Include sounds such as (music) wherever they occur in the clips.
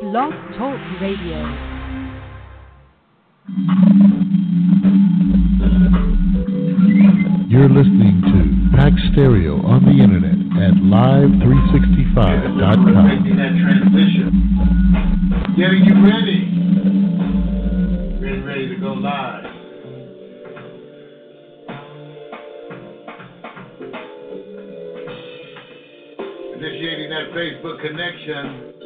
Blog Talk Radio. You're listening to Pax Stereo on the internet at live365.com. Making that transition, getting you ready, getting ready to go live. Initiating that Facebook connection.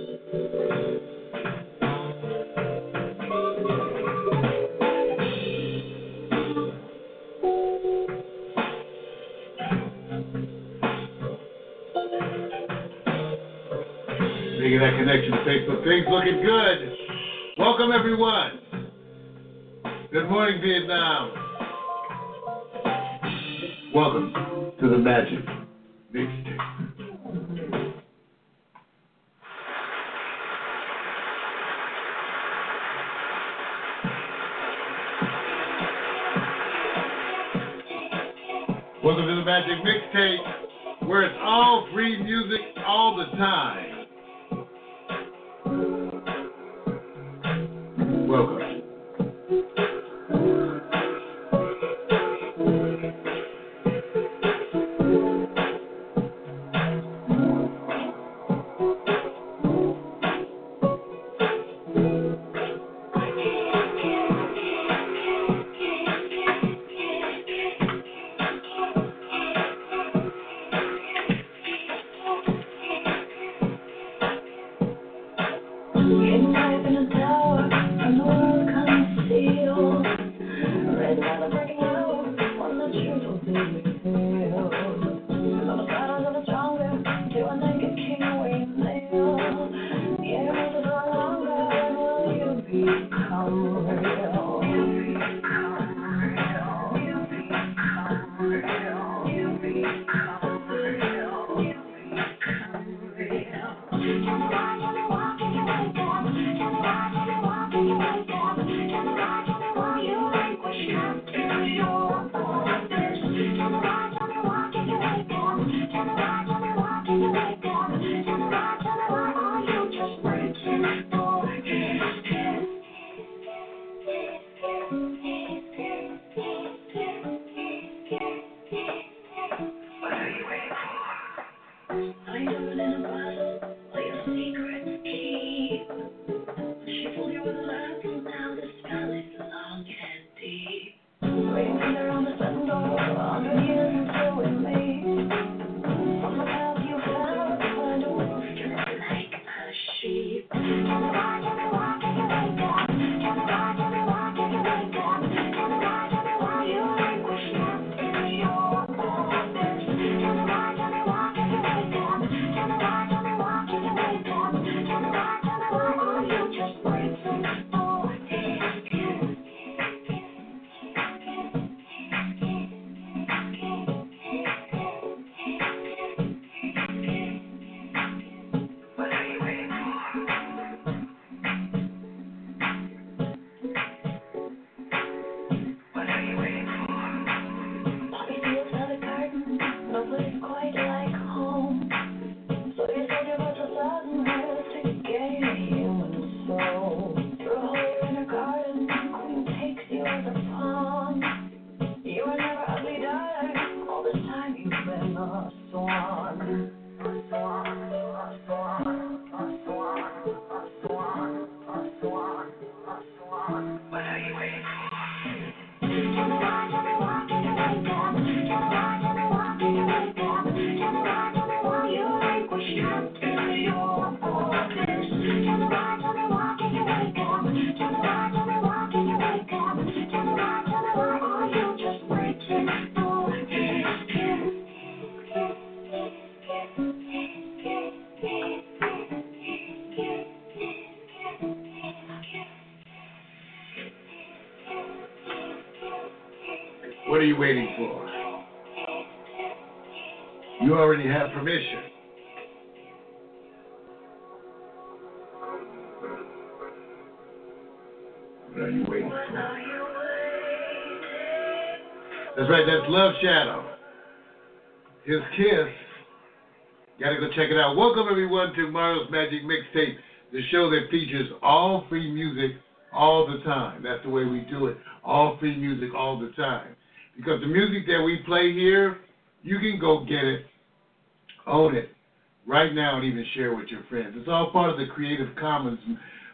That connection to Facebook. Things looking good. Welcome, everyone. Good morning, Vietnam. Welcome to the Magic Mixtape. Welcome to the Magic Mixtape, where it's all free music all the time. already have permission. What are you waiting for? That's right, that's Love Shadow. His kiss. Gotta go check it out. Welcome everyone to Mario's Magic Mixtape, the show that features all free music all the time. That's the way we do it. All free music all the time. Because the music that we play here, you can go get it own it right now, and even share with your friends. It's all part of the Creative Commons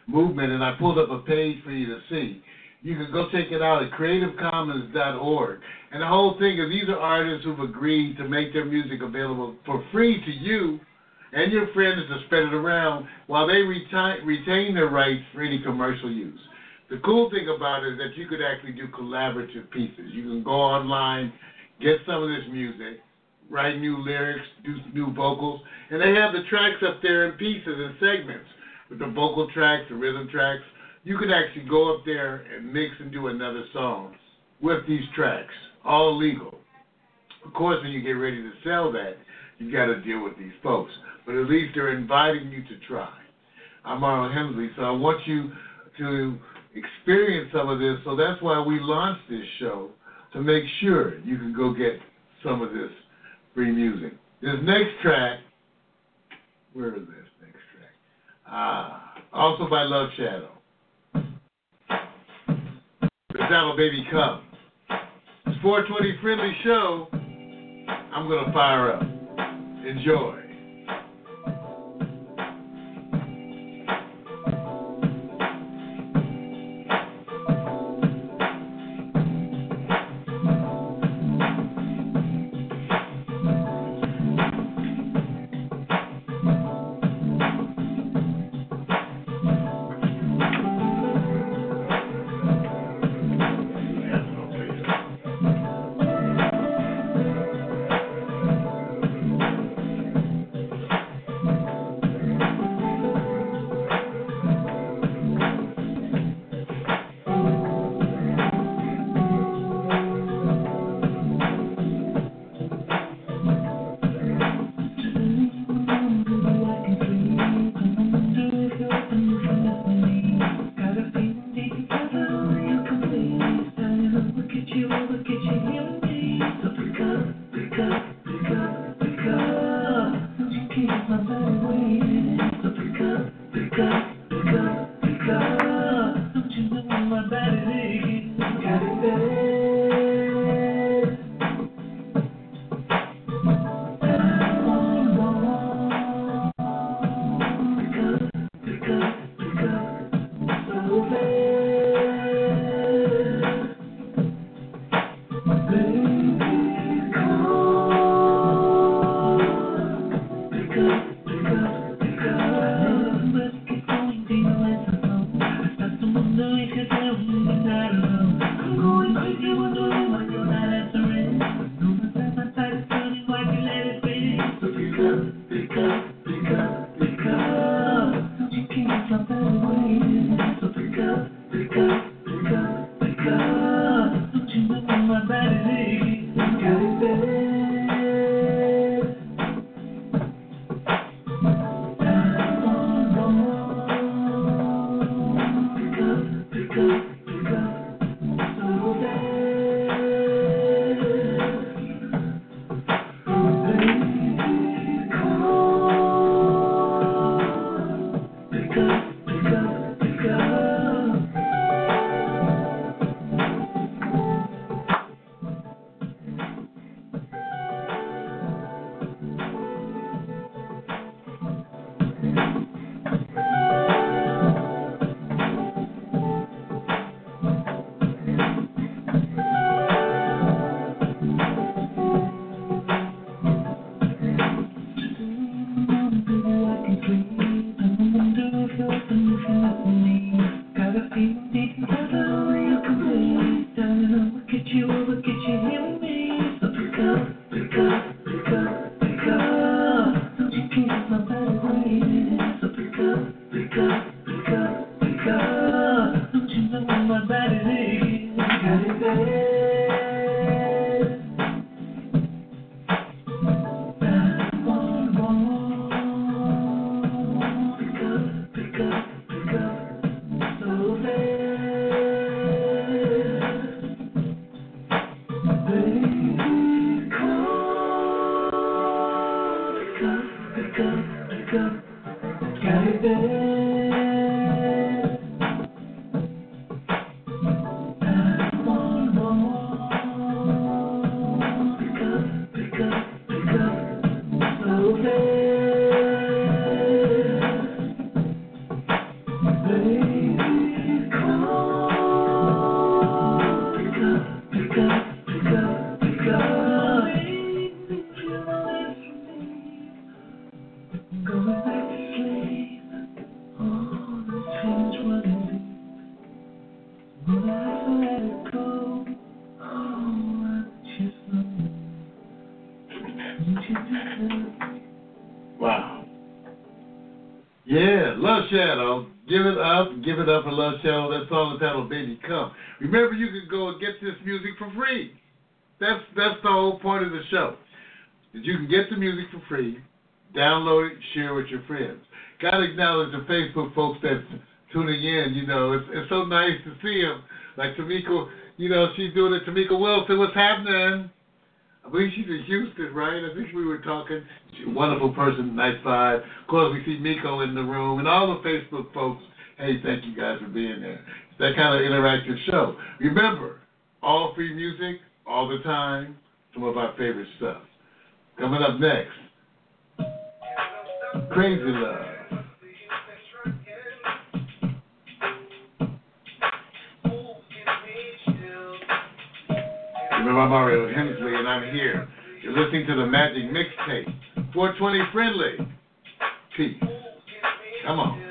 movement, and I pulled up a page for you to see. You can go check it out at creativecommons.org. And the whole thing is these are artists who've agreed to make their music available for free to you and your friends to spread it around while they retain, retain their rights for any commercial use. The cool thing about it is that you could actually do collaborative pieces. You can go online, get some of this music, write new lyrics, do new vocals, and they have the tracks up there in pieces and segments with the vocal tracks, the rhythm tracks. You can actually go up there and mix and do another song with these tracks, all legal. Of course, when you get ready to sell that, you got to deal with these folks. But at least they're inviting you to try. I'm Arnold Hensley, so I want you to experience some of this. So that's why we launched this show to make sure you can go get some of this free music. This next track, where is this next track? Ah, also by Love Shadow. The Saddle Baby Come. It's 420 friendly show. I'm gonna fire up. Enjoy. Remember, you can go and get this music for free. That's that's the whole point of the show. That you can get the music for free, download it, share with your friends. Gotta acknowledge the Facebook folks that's tuning in. You know, it's it's so nice to see them. Like Tamika, you know, she's doing it. Tamika Wilson, what's happening? I believe she's in Houston, right? I think we were talking. She's a wonderful person, nice vibe. Of course, we see Meko in the room and all the Facebook folks. Hey, thank you guys for being there. That kind of interactive show. Remember, all free music, all the time, some of our favorite stuff. Coming up next, Crazy Love. Remember, I'm Mario Hensley, and I'm here. You're listening to the Magic Mixtape, 420 Friendly. Peace. Come on.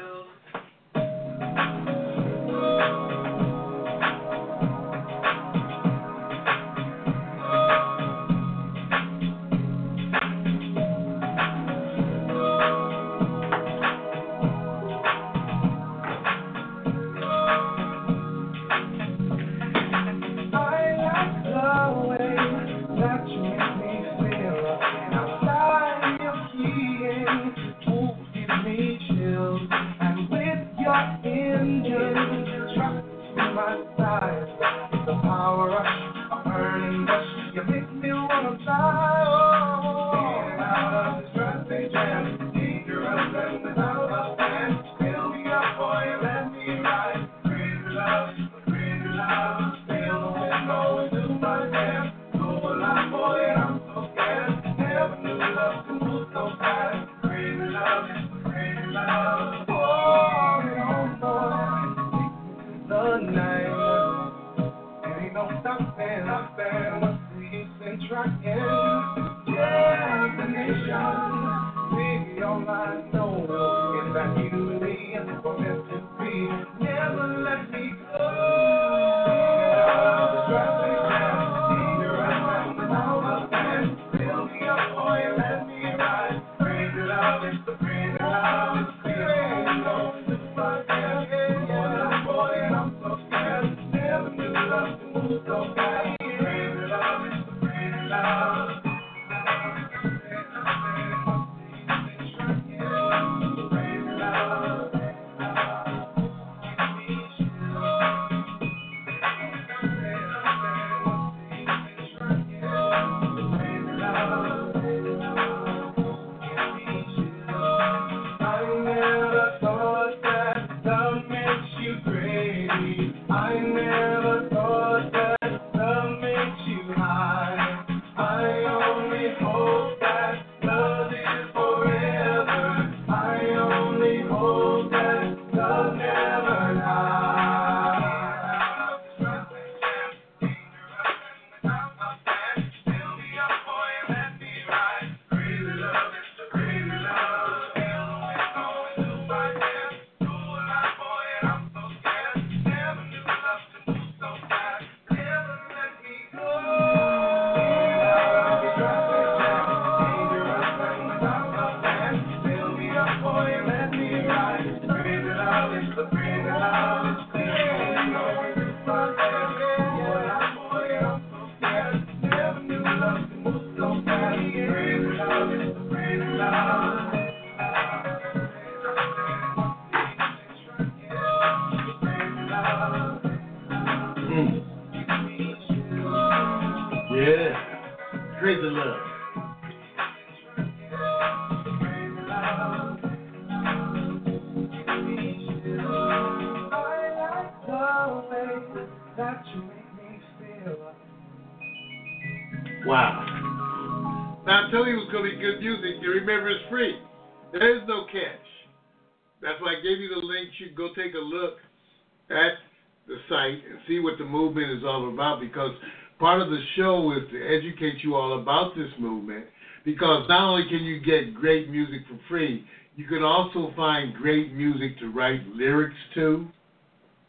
Not only can you get great music for free, you can also find great music to write lyrics to,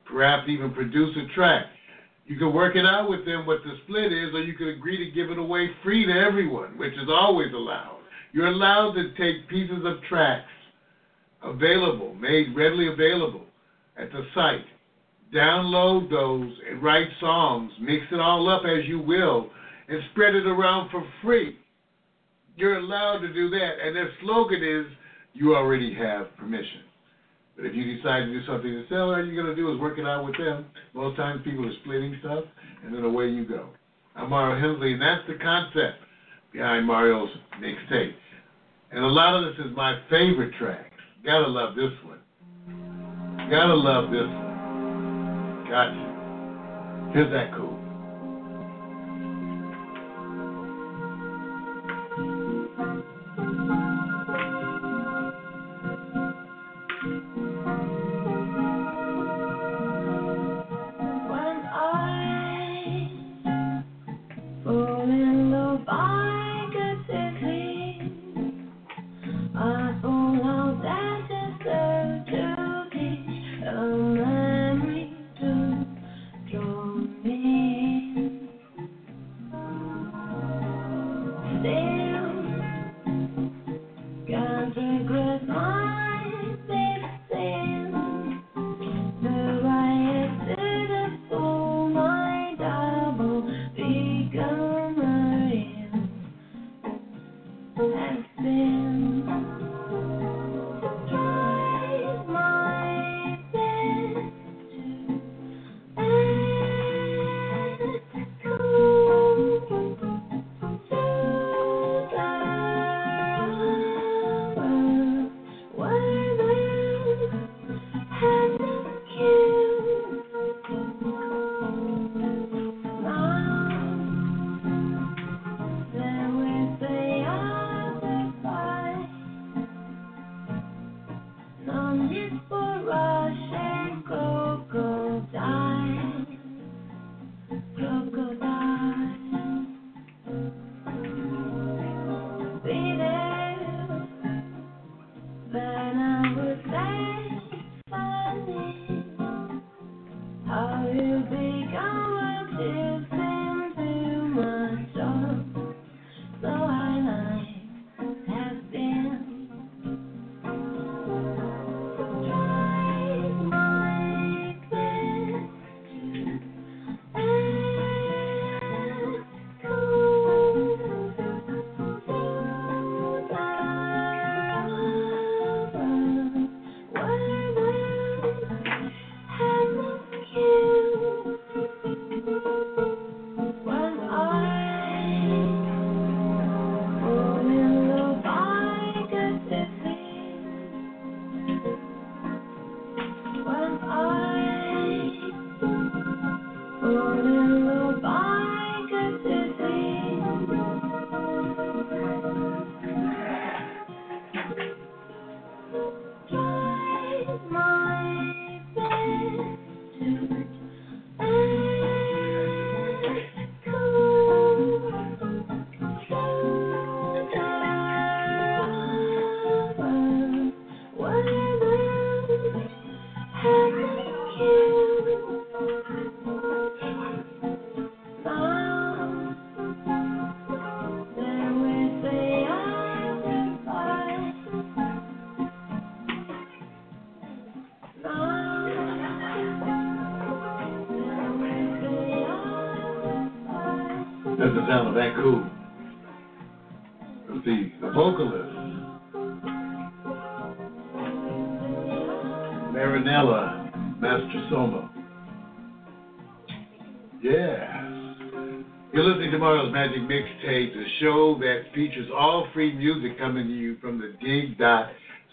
perhaps even produce a track. You can work it out with them what the split is, or you can agree to give it away free to everyone, which is always allowed. You're allowed to take pieces of tracks available, made readily available at the site. Download those and write songs, mix it all up as you will, and spread it around for free. You're allowed to do that. And their slogan is, you already have permission. But if you decide to do something to sell, all you're going to do is work it out with them. Most times people are splitting stuff, and then away you go. I'm Mario Hensley, and that's the concept behind Mario's mixtape. And a lot of this is my favorite track. Gotta love this one. Gotta love this one. Gotcha. Here's that cool.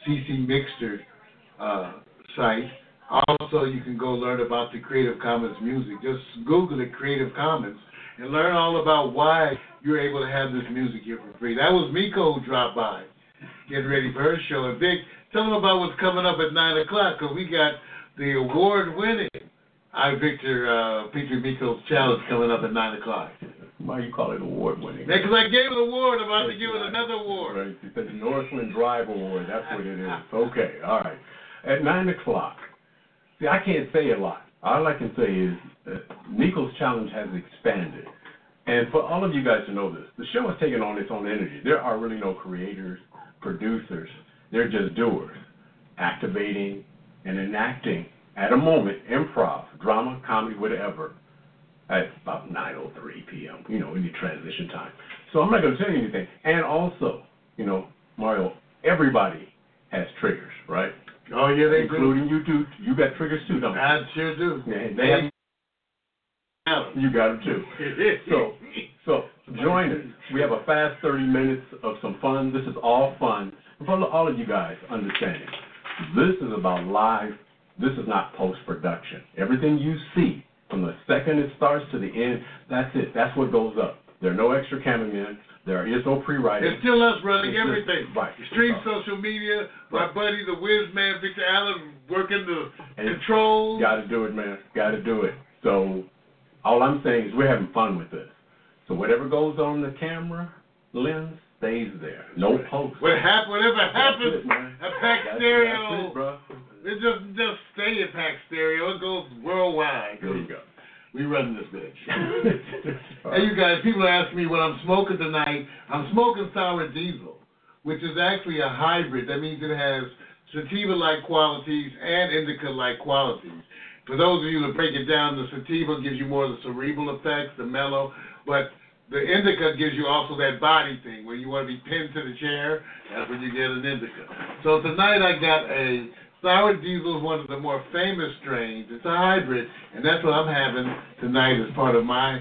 dig.cc Mixter uh, site. Also, you can go learn about the Creative Commons music. Just Google it, Creative Commons, and learn all about why you're able to have this music here for free. That was Meko who dropped by, getting ready for her show. And Vic, tell them about what's coming up at 9 o'clock, because we got the award-winning I Victor uh, Petrie Meko's challenge coming up at 9 o'clock. Why you call it award winning? Because I gave it an award, I'm about to give it another award. Right, it's the Northland Drive Award. That's what it is. (laughs) Okay, all right. At nine o'clock. See, I can't say a lot. All I can say is uh, Meko's challenge has expanded. And for all of you guys to know this, the show has taken on its own energy. There are really no creators, producers. They're just doers. activating and enacting at a moment improv, drama, comedy, whatever, at about 9:03 p.m. You know, in your transition time. So I'm not going to tell you anything. And also, you know, Mario, everybody has triggers, right? Oh yeah, they do. Including you too. You got triggers too, don't you? I sure do. Yeah, they have, you got them too. (laughs) So, so join us. We have a fast 30 minutes of some fun. This is all fun. For all of you guys, understanding, this is about live. This is not post production. Everything you see from the second it starts to the end, that's it. That's what goes up. There are no extra cameramen. There is no pre-writing. It's still us running It's just- everything. right. Extreme Right. social media, my buddy, the whiz man, Victor Allen, working the And- controls. Got to do it, man. Got to do it. So, all I'm saying is we're having fun with this. So whatever goes on the camera lens stays there. No post. What hap- whatever That's happens it, man. at Pack That's, Stereo, That's it, bro. It doesn't just stay at Pax Stereo. It goes worldwide. There you go. We run this bitch. (laughs) Hey, you guys, people ask me what I'm smoking tonight. I'm smoking sour diesel, which is actually a hybrid. That means it has sativa-like qualities and indica-like qualities. For those of you that break it down, the sativa gives you more of the cerebral effects, the mellow, but the indica gives you also that body thing where you want to be pinned to the chair. That's when you get an indica. So tonight I got a sour diesel, is one of the more famous strains. It's a hybrid, and that's what I'm having tonight as part of my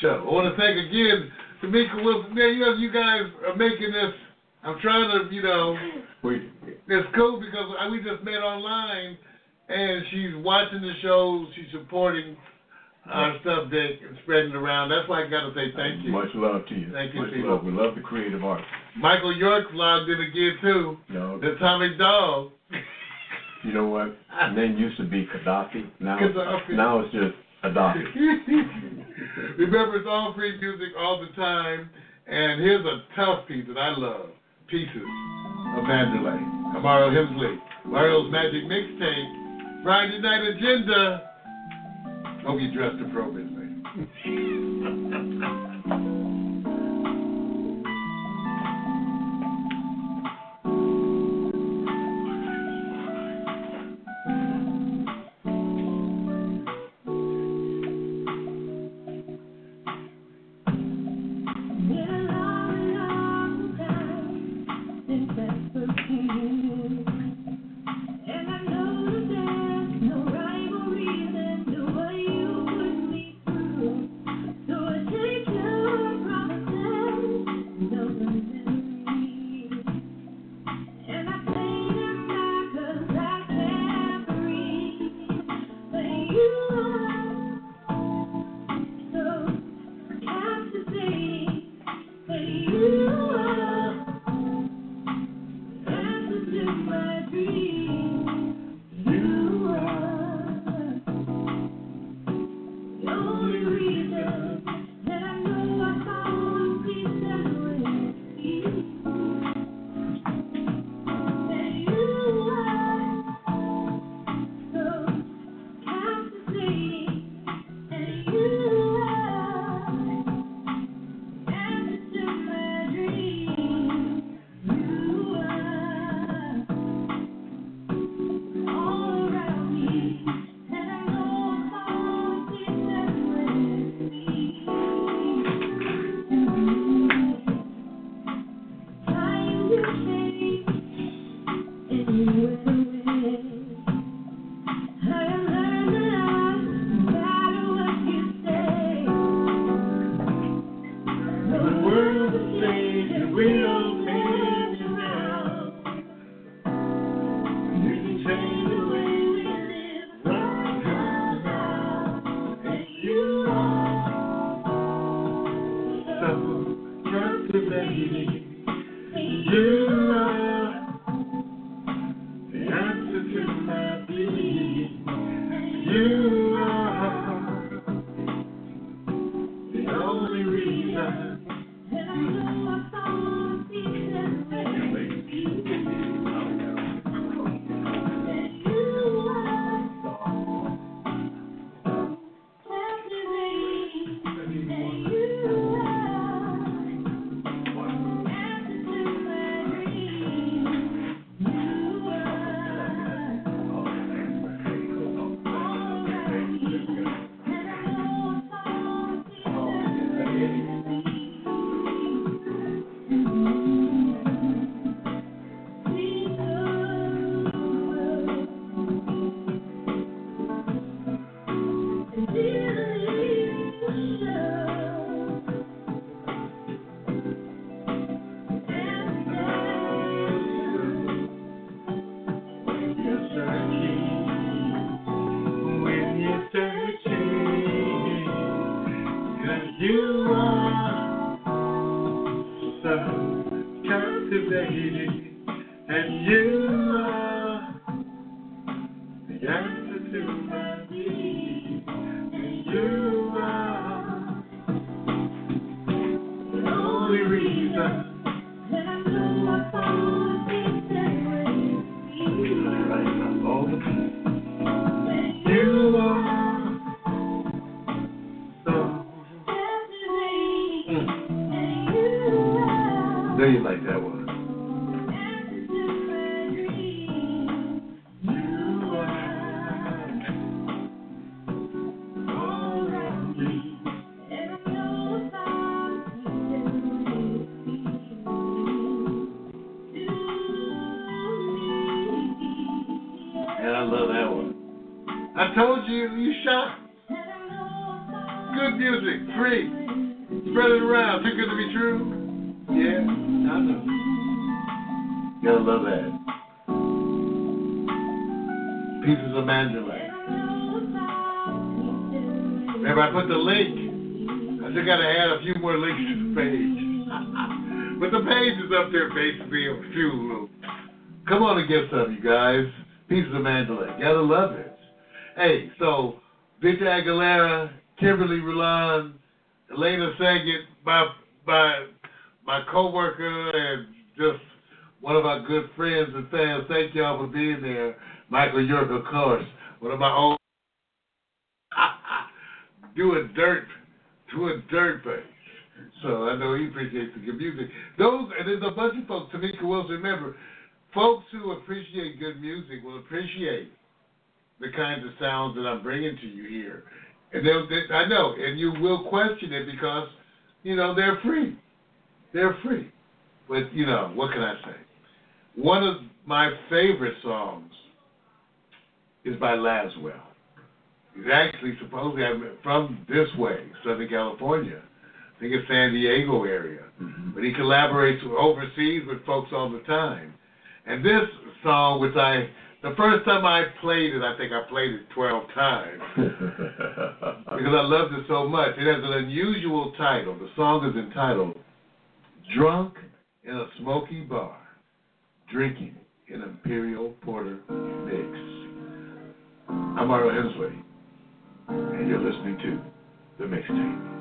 show. I want to thank again Tamika Wilson. Man, you, know, you guys are making this. I'm trying to, you know, We, it's cool because we just met online, and she's watching the show. She's supporting our subject and spreading it around. That's why I got to say thank you. Much love to you. Thank you, Much people. love. We love the creative arts. Michael York vlogged it again too. No, The Atomic Dog. (laughs) you know what? (laughs) His name used to be Gaddafi. Now, Gaddafi. now it's just Gaddafi. (laughs) Remember, it's all free music all the time. And here's a tough piece that I love Pieces of Mandalay. Amaro Hensley. Mario's Magic Mixtape. Friday Night Agenda. Hope you dressed appropriately. (laughs) That. Pieces of Mandalay. Remember, I put the link. I still gotta add a few more links to the page. (laughs) but the page is up there basically a few. Come on and get some, you guys. Pieces of Mandalay. Gotta love it. Hey, so Victor Aguilera, Kimberly Rulon, Elena Saget, my my my coworker and just one of our good friends and fans. Thank y'all for being there. Michael York, of course, one of my old (laughs) doing dirt, a dirt bass. So I know he appreciates the music. Those and there's a bunch of folks. Tamika Wilson, remember, folks who appreciate good music will appreciate the kinds of sounds that I'm bringing to you here. And they'll, they, I know, and you will question it because, you know, they're free. They're free. But, you know, what can I say? One of my favorite songs is by Laswell. He's actually supposedly from this way, Southern California. I think it's San Diego area. Mm-hmm. But he collaborates with, overseas with folks all the time. And this song, which I, the first time I played it, I think I played it 12 times (laughs) because I loved it so much. It has an unusual title. The song is entitled Drunk in a Smoky Bar, Drinking an Imperial Porter Mix. I'm Arnold Hensley, and you're listening to The Mixtape.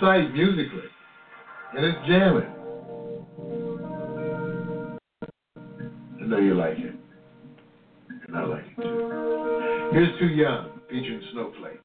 Sight musically, and it's jamming. I know you like it, and I like it too. Here's Too Young featuring Snowflake.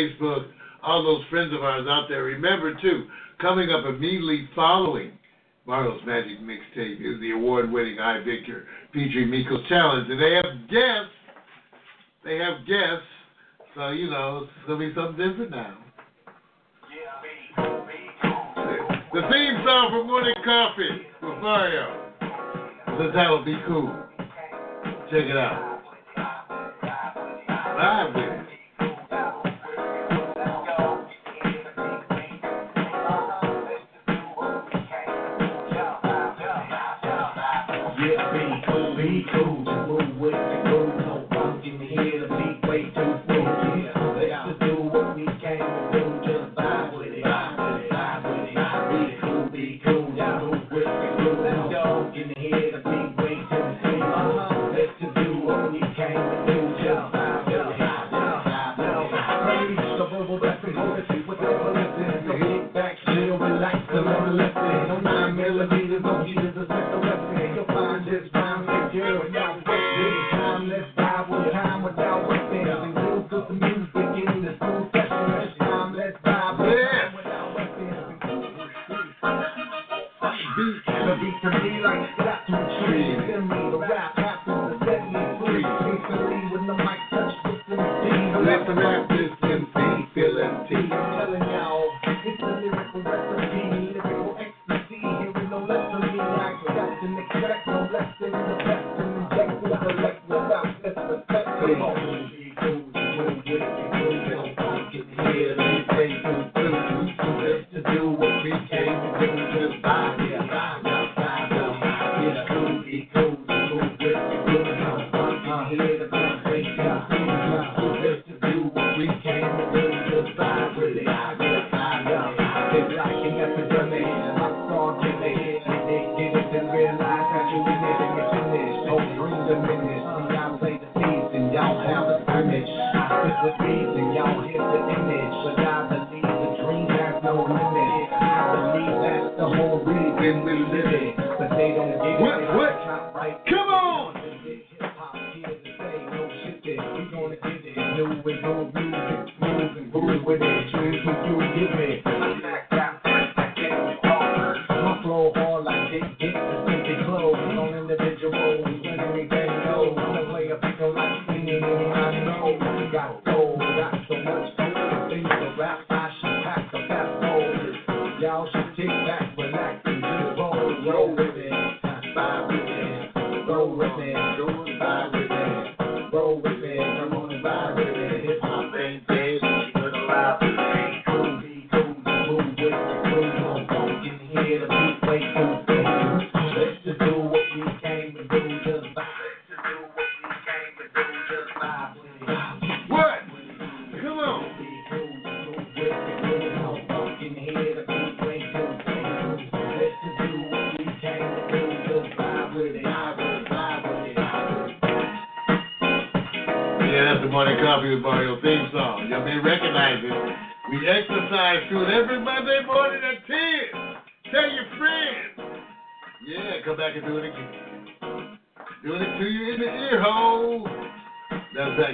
Facebook, all those friends of ours out there. Remember, too, coming up immediately following Mario's Magic Mixtape is the award winning iVictor featuring Meko's Challenge. And they have guests. They have guests. So, you know, it's going to be something different now. The theme song for Morning Coffee for Mario. that'll Be Cool. Check it out. Live with.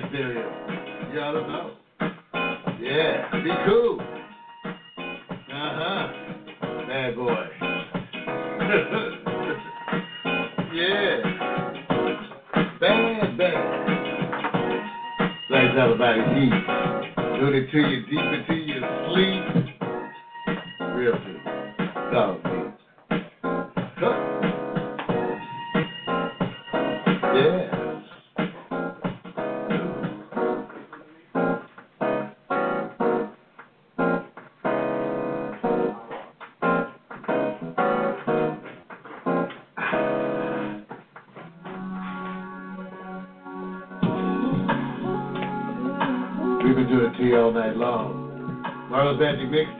experience. Y'all don't know. Yeah, be cool. Uh huh. Bad boy. (laughs) yeah. Bad, bad. Like out about heat. Doing it to you deep into your sleep. Real good. Dog.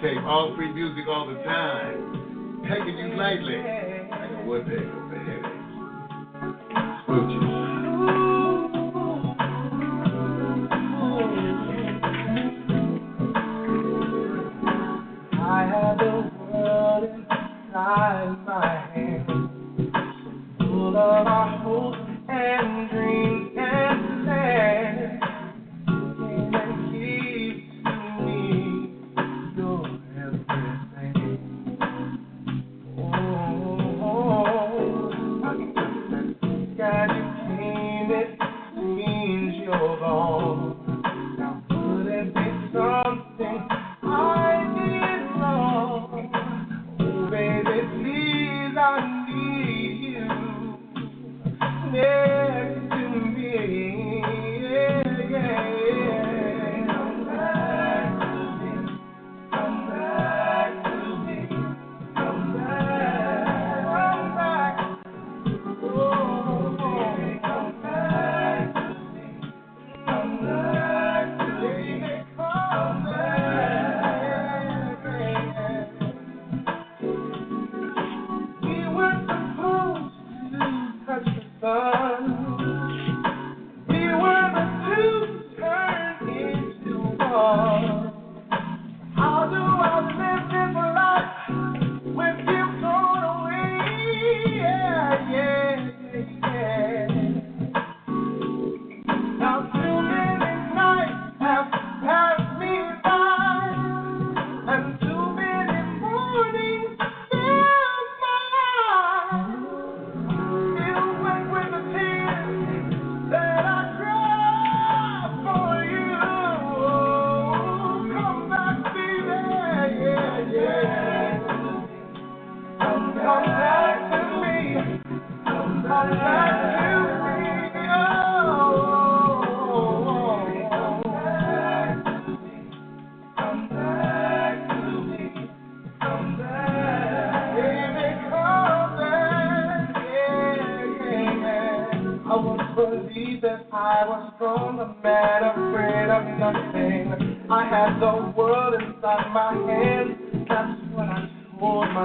mixtape, all free music all the time. Taking you lightly. Like a woodpecker.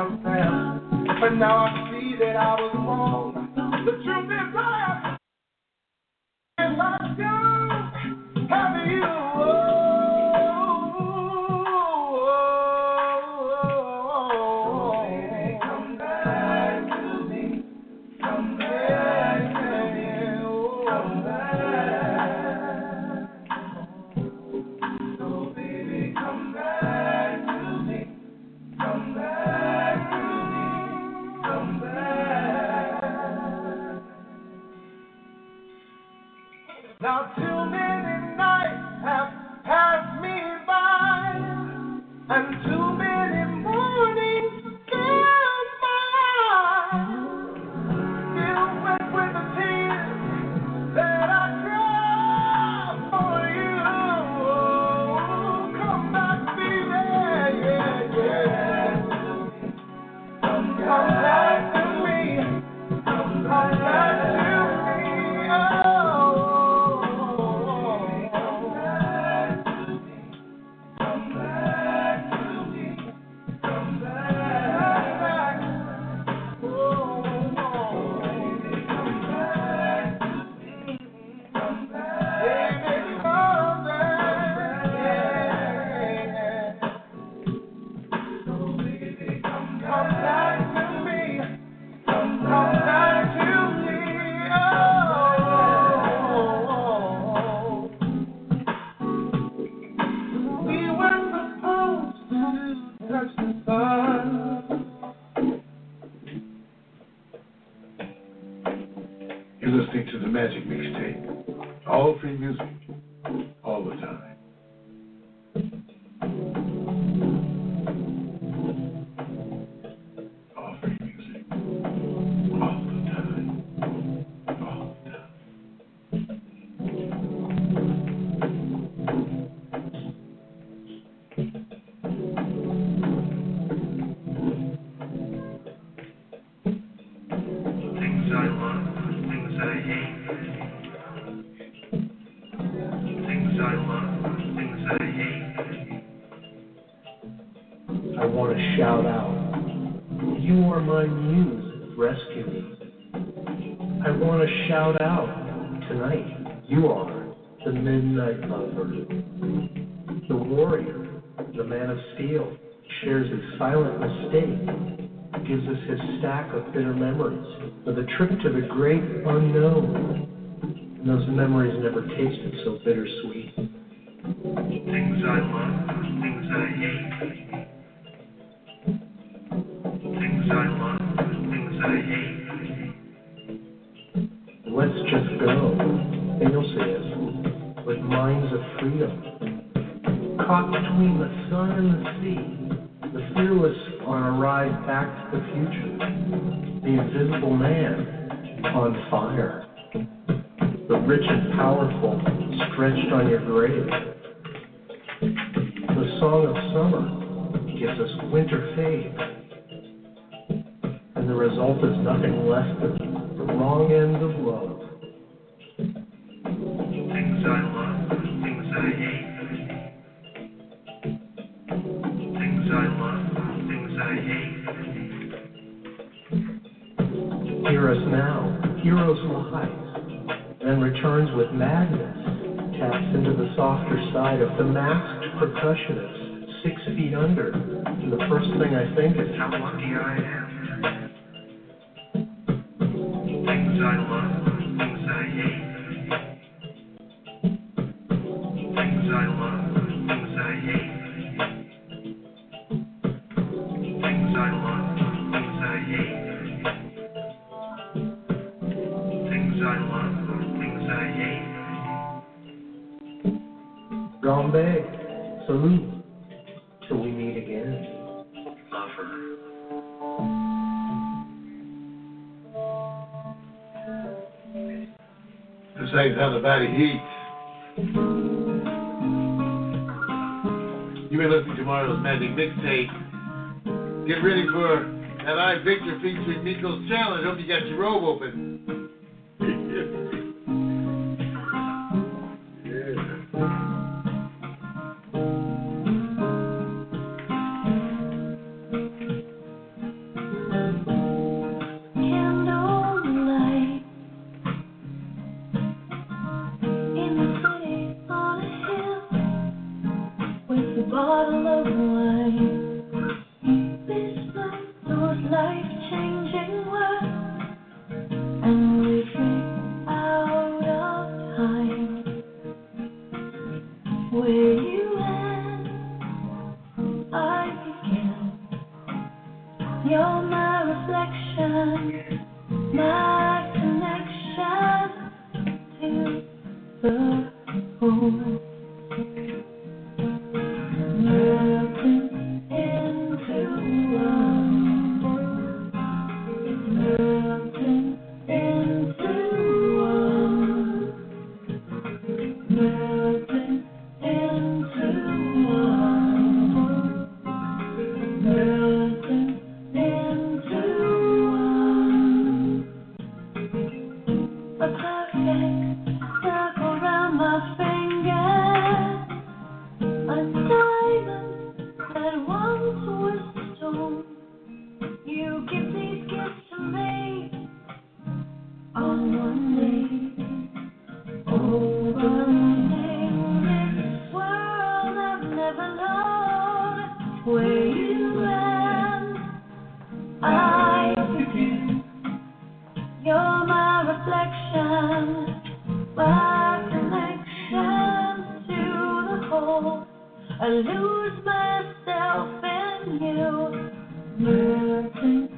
unfair. But now I see that I was wrong. The truth is I am. And what I do, having you. Stack of bitter memories, of the trip to the great unknown. And those memories never tasted so bittersweet. Things I love, things I hate. Things I love, things I hate. Let's just go, they'll say us, with minds of freedom. Caught between the sun and the sea, the fearless on a ride back to the future. The invisible man on fire. The rich and powerful stretched on your grave. The song of summer gives us winter fade. And the result is nothing less than the wrong end of love. Things I love, heroes lies, then returns with madness, taps into the softer side of the masked percussionist, six feet under. And the first thing I think is, How lucky I am. Ain't how the. You've been listening to Mario's Magic Mixtape. Get ready for that iVictor featuring Meko's Challenge. Hope you got your robe open. You,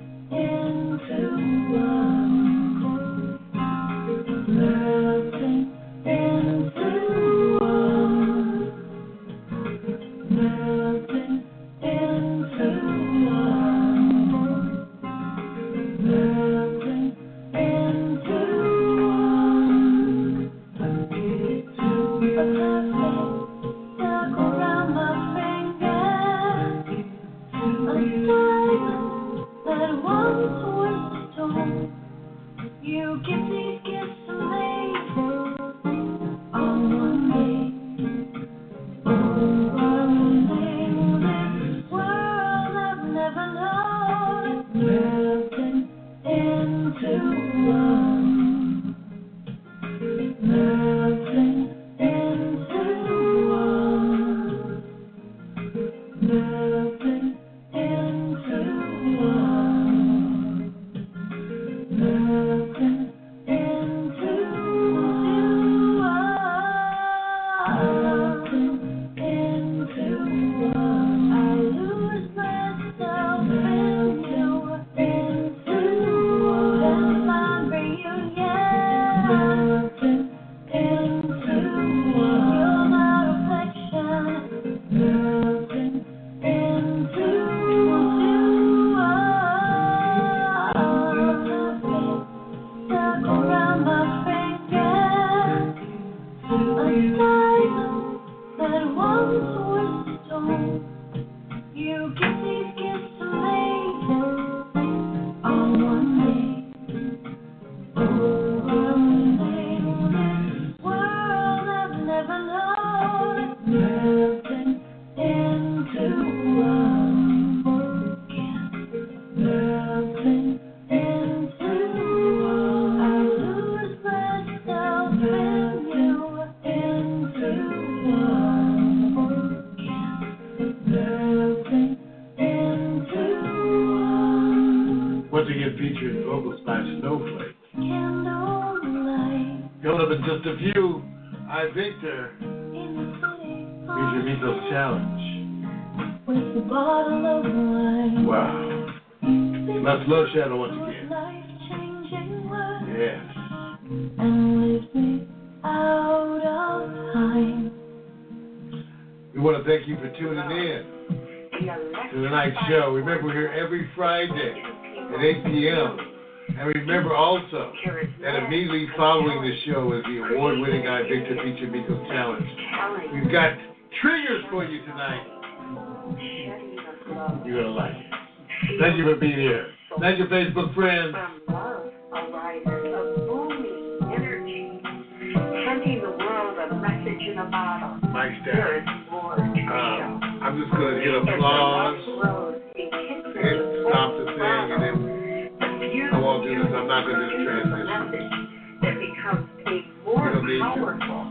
Remember, we're here every Friday at 8 p.m. And remember also that immediately following the show is the award-winning iVictor feature Meko's Challenge. We've got triggers for you tonight. You're gonna like it. Thank you for being here. Thank you, Facebook friends. Sending the world a message in a bottle. Mike There more to the show. Um, I'm just gonna hit applause it hits the and stop the thing, and then I won't do this. I'm not gonna do the transition. that becomes a more You don't need to. powerful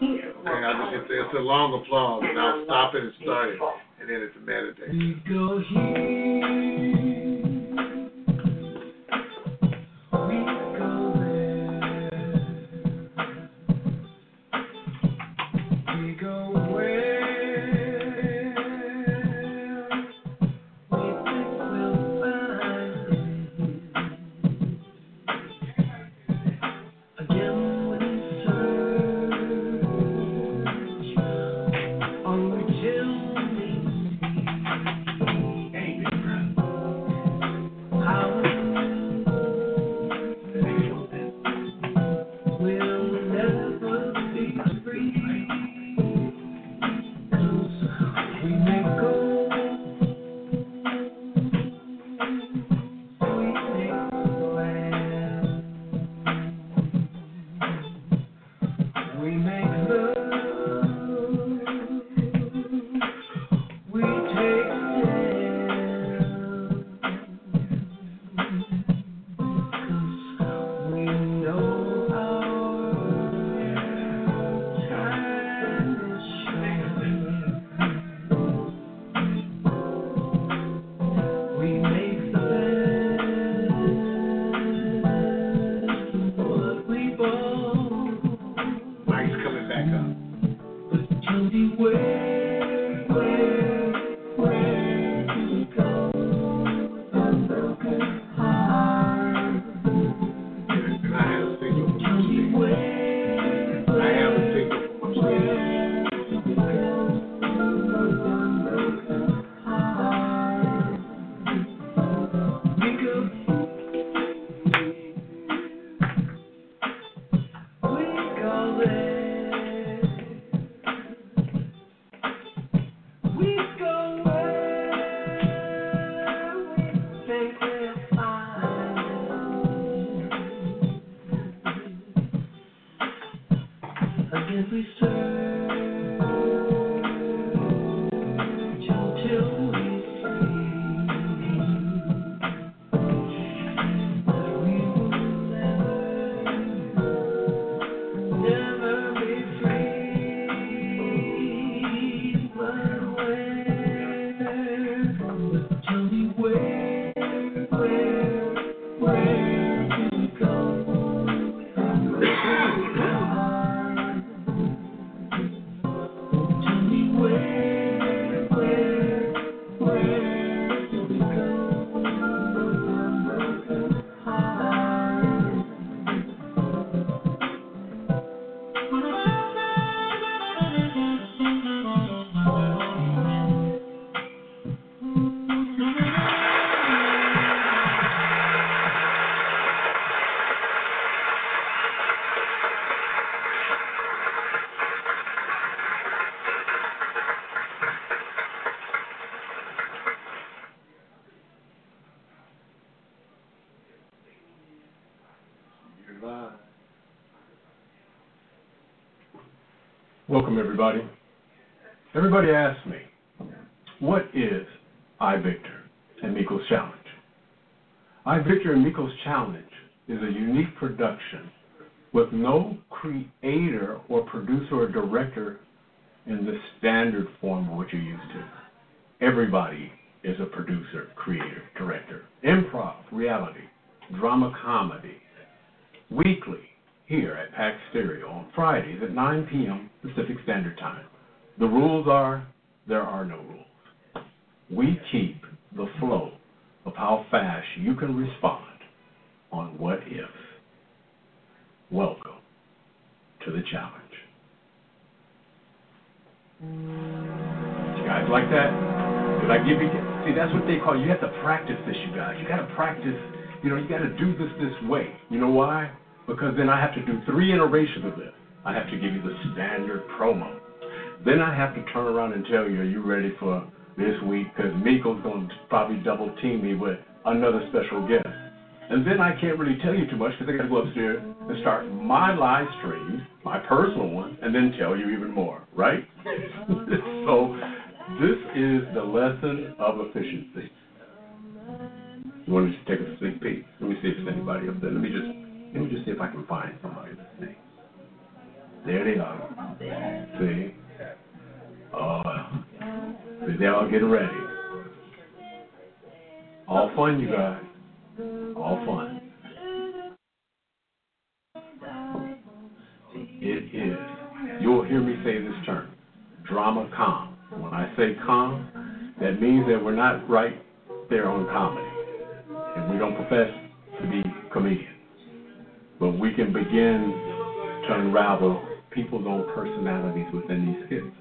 and I'll just hit it's a long applause, and I'll stop it and start it, and then it's a meditation. We go here. Welcome, everybody. Everybody asks me, what is iVictor and Meko's Challenge? iVictor and Meko's Challenge is a unique production with no creator or producer or director in the standard form of what you're used to. Everybody is a producer, creator, director. Improv, reality, drama comedy, weekly here at Pax Stereo on Fridays at 9 p.m. Pacific Standard Time. The rules are there are no rules. We keep the flow of how fast you can respond on what if. Welcome to the challenge. You guys like that? Did I give you? See, that's what they call. You have to practice this, you guys. You got to practice. You know, you got to do this this way. You know why? Because then I have to do three iterations of this. I have to give you the standard promo. Then I have to turn around and tell you, are you ready for this week? Because Meko's going to probably double team me with another special guest. And then I can't really tell you too much because I got to go upstairs and start my live streams, my personal one, and then tell you even more, right? (laughs) so this is the lesson of efficiency. You want to just take a sneak peek? Let me see if there's anybody up there. Let me just let me just see if I can find somebody see. There they are. See? Oh, see, they're all getting ready. All fun, you guys. All fun. It is. You'll hear me say this term, drama calm. When I say calm, that means that we're not right there on comedy. And we don't profess to be comedians. But we can begin to unravel people's own personalities within these skits.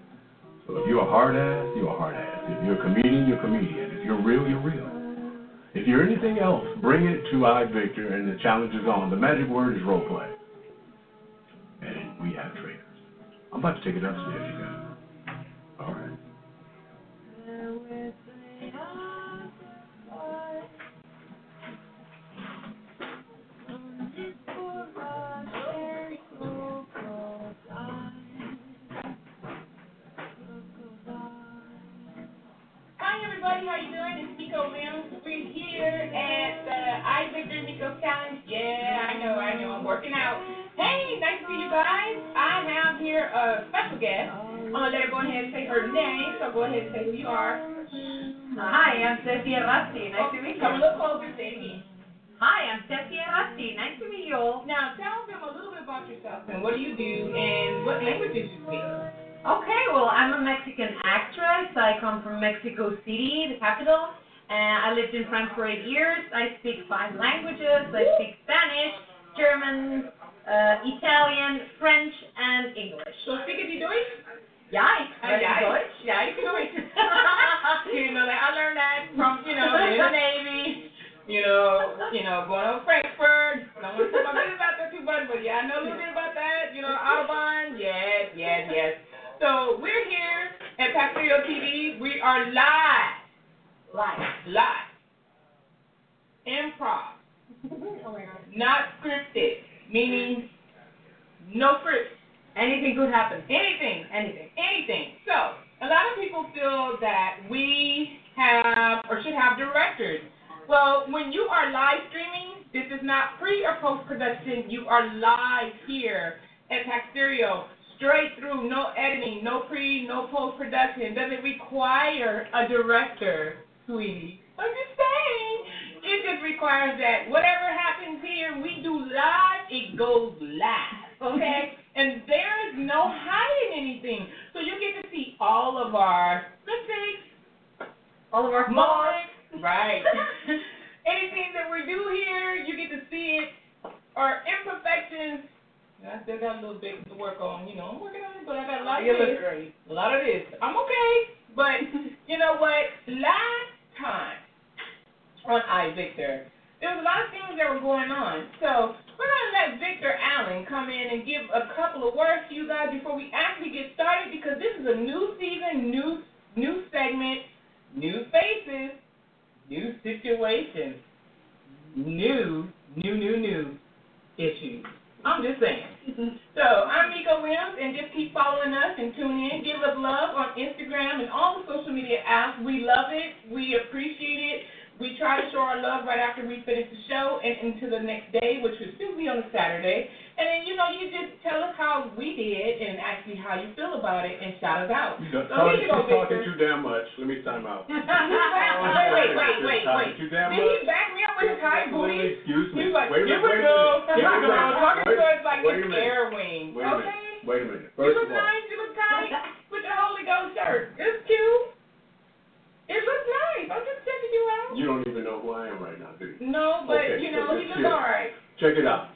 So if you're a hard ass, you're a hard ass. If you're a comedian, you're a comedian. If you're real, you're real. If you're anything else, bring it to iVictor and the challenge is on. The magic word is role play. And we have trainers. I'm about to take it upstairs, you guys. All right. Everybody, how you doing? It's Meko Mills. We're here at the I Victor Meko Challenge. Yeah, I know, I know, I'm working out. Hey, nice to see you guys. I have here a special guest. I'm gonna let her go ahead and say her name, so go ahead and say who you are. Hi, I'm Cecilia Rasti. Nice to meet you. Come a little closer, say again. Hi, I'm Cecilia Rasti. Nice to meet you all. Now tell them a little bit about yourself and what do you do and what languages you speak. Okay, well, I'm a Mexican actress. I come from Mexico City, the capital, and I lived in France for eight years. I speak five languages. I speak Spanish, German, uh, Italian, French, and English. So speak if you Deutsch? Ja, ich Uh, spreche yeah, Deutsch. yeah, you can Deutsch. (laughs) (laughs) you know that I learned that from you know in the Navy. You know, you know, going to Frankfurt. I don't want to talk about about that too much, but yeah, I know a little bit about that. You know, Autobahn. Yes, yes, yes. So we're here at Paxio TV. We are live, Live. live, improv, (laughs) oh my God. not scripted, meaning no script. Anything could happen. Anything, Anything. anything. So, a lot of people feel that we have or should have directors. Well, when you are live streaming, this is not pre or post production. You are live here at Pax Stereo, straight through, no editing, no pre, no post production. Doesn't require a director, sweetie. I'm just saying. It just requires that whatever happens here, we do live, it goes live. Okay? (laughs) and there is no hiding anything. So you get to see all of our mistakes, All of our moments, right? (laughs) Anything that we do here, you get to see it. Our imperfections. I still got a little bit to work on, you know. I'm working on it, but I got a lot You of look this. great. A lot of this. I'm okay, but you know what? Last time on iVictor, there was a lot of things that were going on. So we're gonna let Victor Allen come in and give a couple of words to you guys before we actually get started because this is a new season, new new segment, new faces, new situations, new, new, new, new issues. I'm just saying. (laughs) so I'm Meko Williams, and just keep following us and tune in. Give us love on Instagram and all the social media apps. We love it. We appreciate it. We try to show our love right after we finish the show and into the next day, which would still be on a Saturday. And then, you know, you just tell us how we did and ask me how you feel about it and shout us out. You're so talking, you go, talking too damn much. Let me time out. (laughs) wait, wait, wait, wait, wait. Too Did he back me up with his high booty? Excuse me. He was like, wait here we go. Here we go. Talking to us like wait it's air wing. Wait okay? A minute. Wait a minute. First you look nice. You look tight with the Holy Ghost shirt. It's cute. It looked nice. I'm just checking you out. You don't even know who I am right now, do you? No, but okay, you know, so he looked all right. Check it out.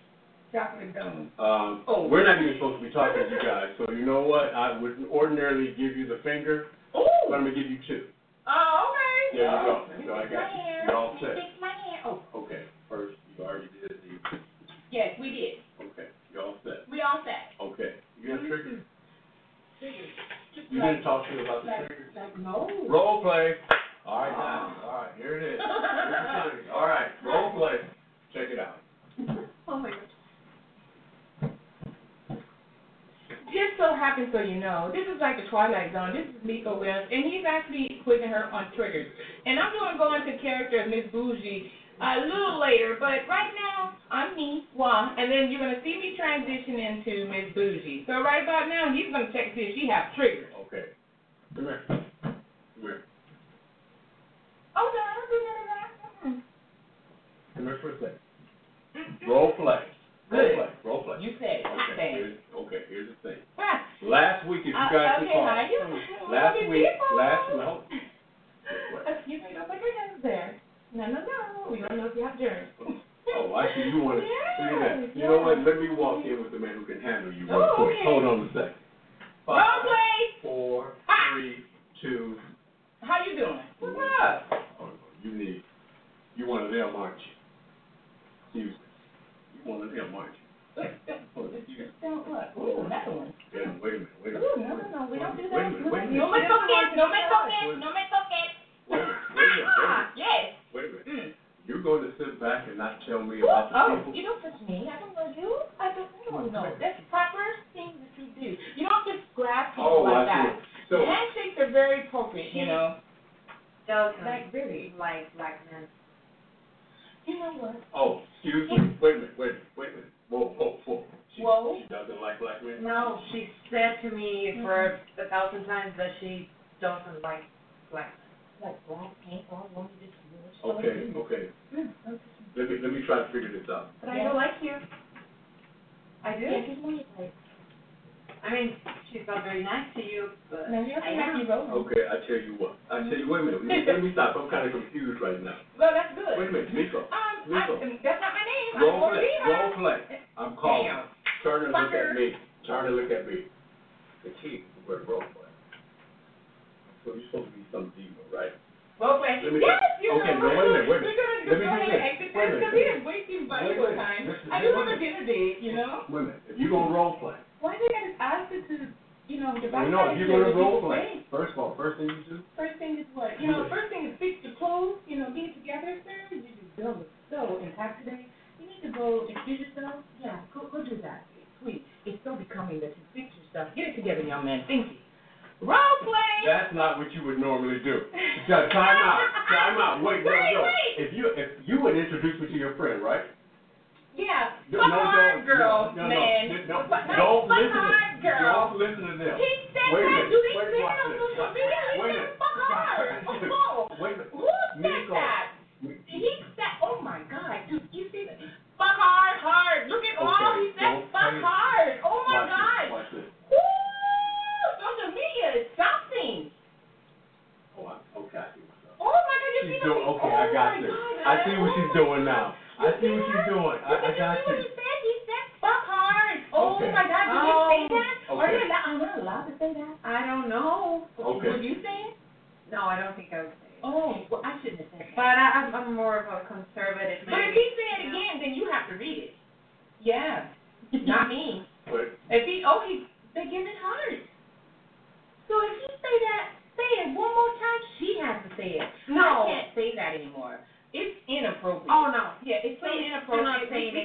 Chocolate gum. Um, oh. We're not even supposed to be talking to you guys, so you know what? I would ordinarily give you the finger, Ooh. but I'm going to give you two. Oh, okay. There you go. Oh, so I got you. You're all set. Oh. Okay. First, you already did the. Yes, we did. Okay. You're all set. We all set. Okay. You got a trigger? Trigger. We did talk to you about the Like, trigger. like, no. Role play. All right, ah. guys. All right, here it is. (laughs) All right, role play. Check it out. (laughs) Oh my gosh. Just so happens, so you know, this is like the Twilight Zone. This is Meko Wells, and he's actually quizzing her on triggers. And I'm going to go into character of Miss Bougie a little later, but right now I'm me, Wah, and then you're gonna see me transition into Miss Bougie. So right about now, he's gonna check to see if she has triggers. Okay. Come here.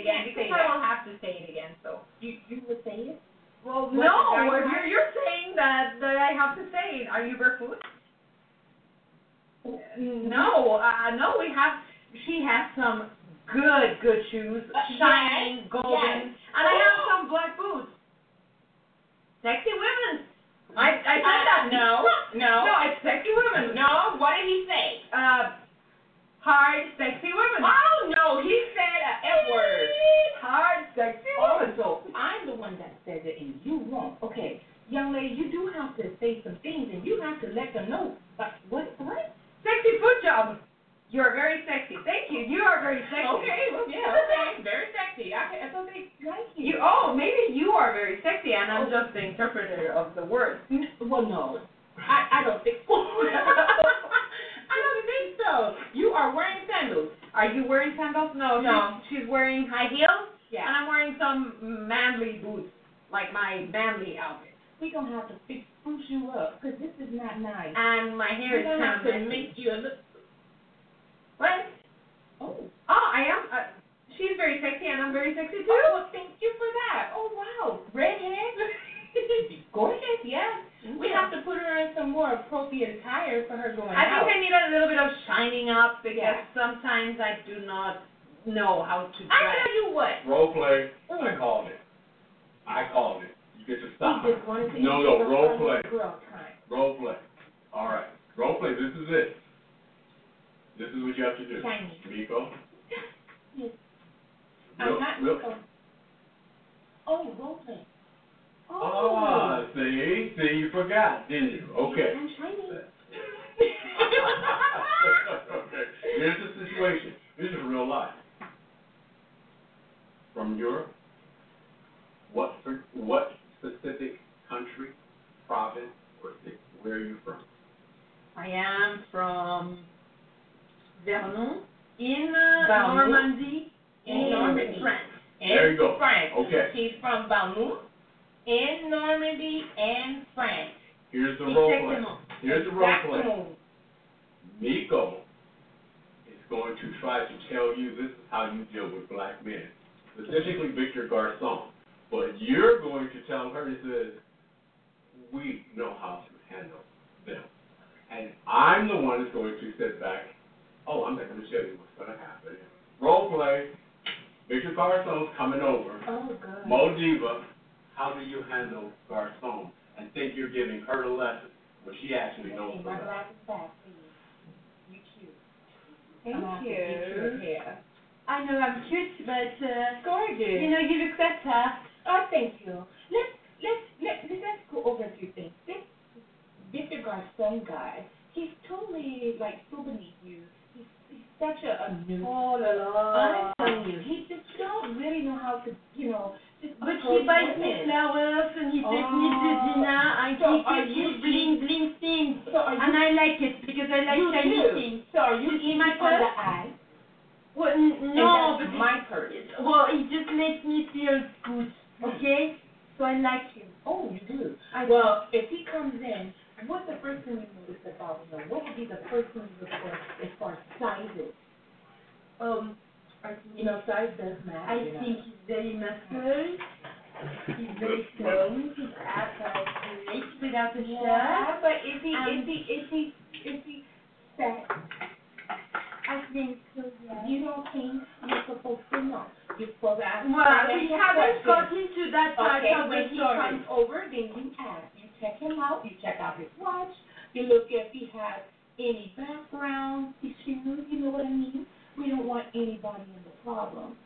again because I don't have to say it again. So you you would say it. Well, no, you're you're saying that that I have to say it. Are you barefoot? Mm-hmm. No, uh, uh, no, we have. She has some good, good shoes, shining yes. golden I like it because I like you shiny do. things. So you see my on the purse? eye? Well, n- no, but my purse. well, it just makes me feel good. Okay, so I like him. Oh, you do. I Well, if he comes in, what's the first thing you notice about him? What would be the first thing you look for as far as sizes? um, You know, size does matter. I you know. think he's very muscular. He's very strong. His abs are great without Yeah, shirt. but is he Um, is he is he is he fat? I think so. Yeah. You don't think you're supposed to know. You're supposed to. Well, we haven't got questions. into that part Okay, of when he comes over, then you ask. You check him out. You check out his watch. You look if he has any background issues. You know what I mean? We don't want anybody in the problem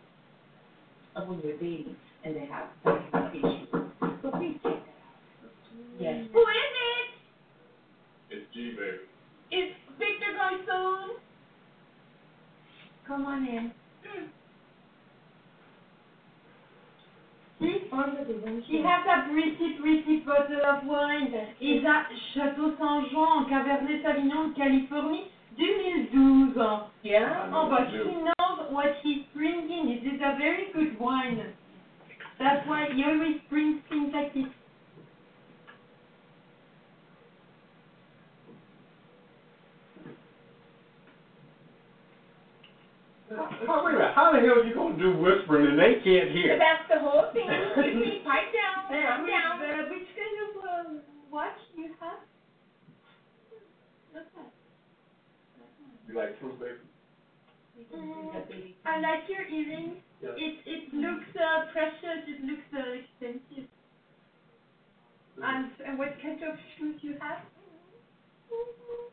of when you're dating and they have background issues. So please check that out. Yes. Who is it? It's G, baby. It's Victor Garcon. Come on in. Hmm. See? Under the windshield. He has a pretty, pretty bottle of wine. It's a Château Saint-Jean, Cabernet Sauvignon, Californie, 2012. Yeah? Oh, but he knows what he's drinking. It is a very good wine. That's why you always bring things like this. Oh, wait a minute. How the hell are you going to do whispering and they can't hear? That's the whole thing. (laughs) Pipe down, calm down. Uh, which kind of uh, watch do you have? What's that? You like fruit, baby? Mm, I like your earrings. It it looks uh, precious. It looks uh, expensive. And, and what kind of shoes you have?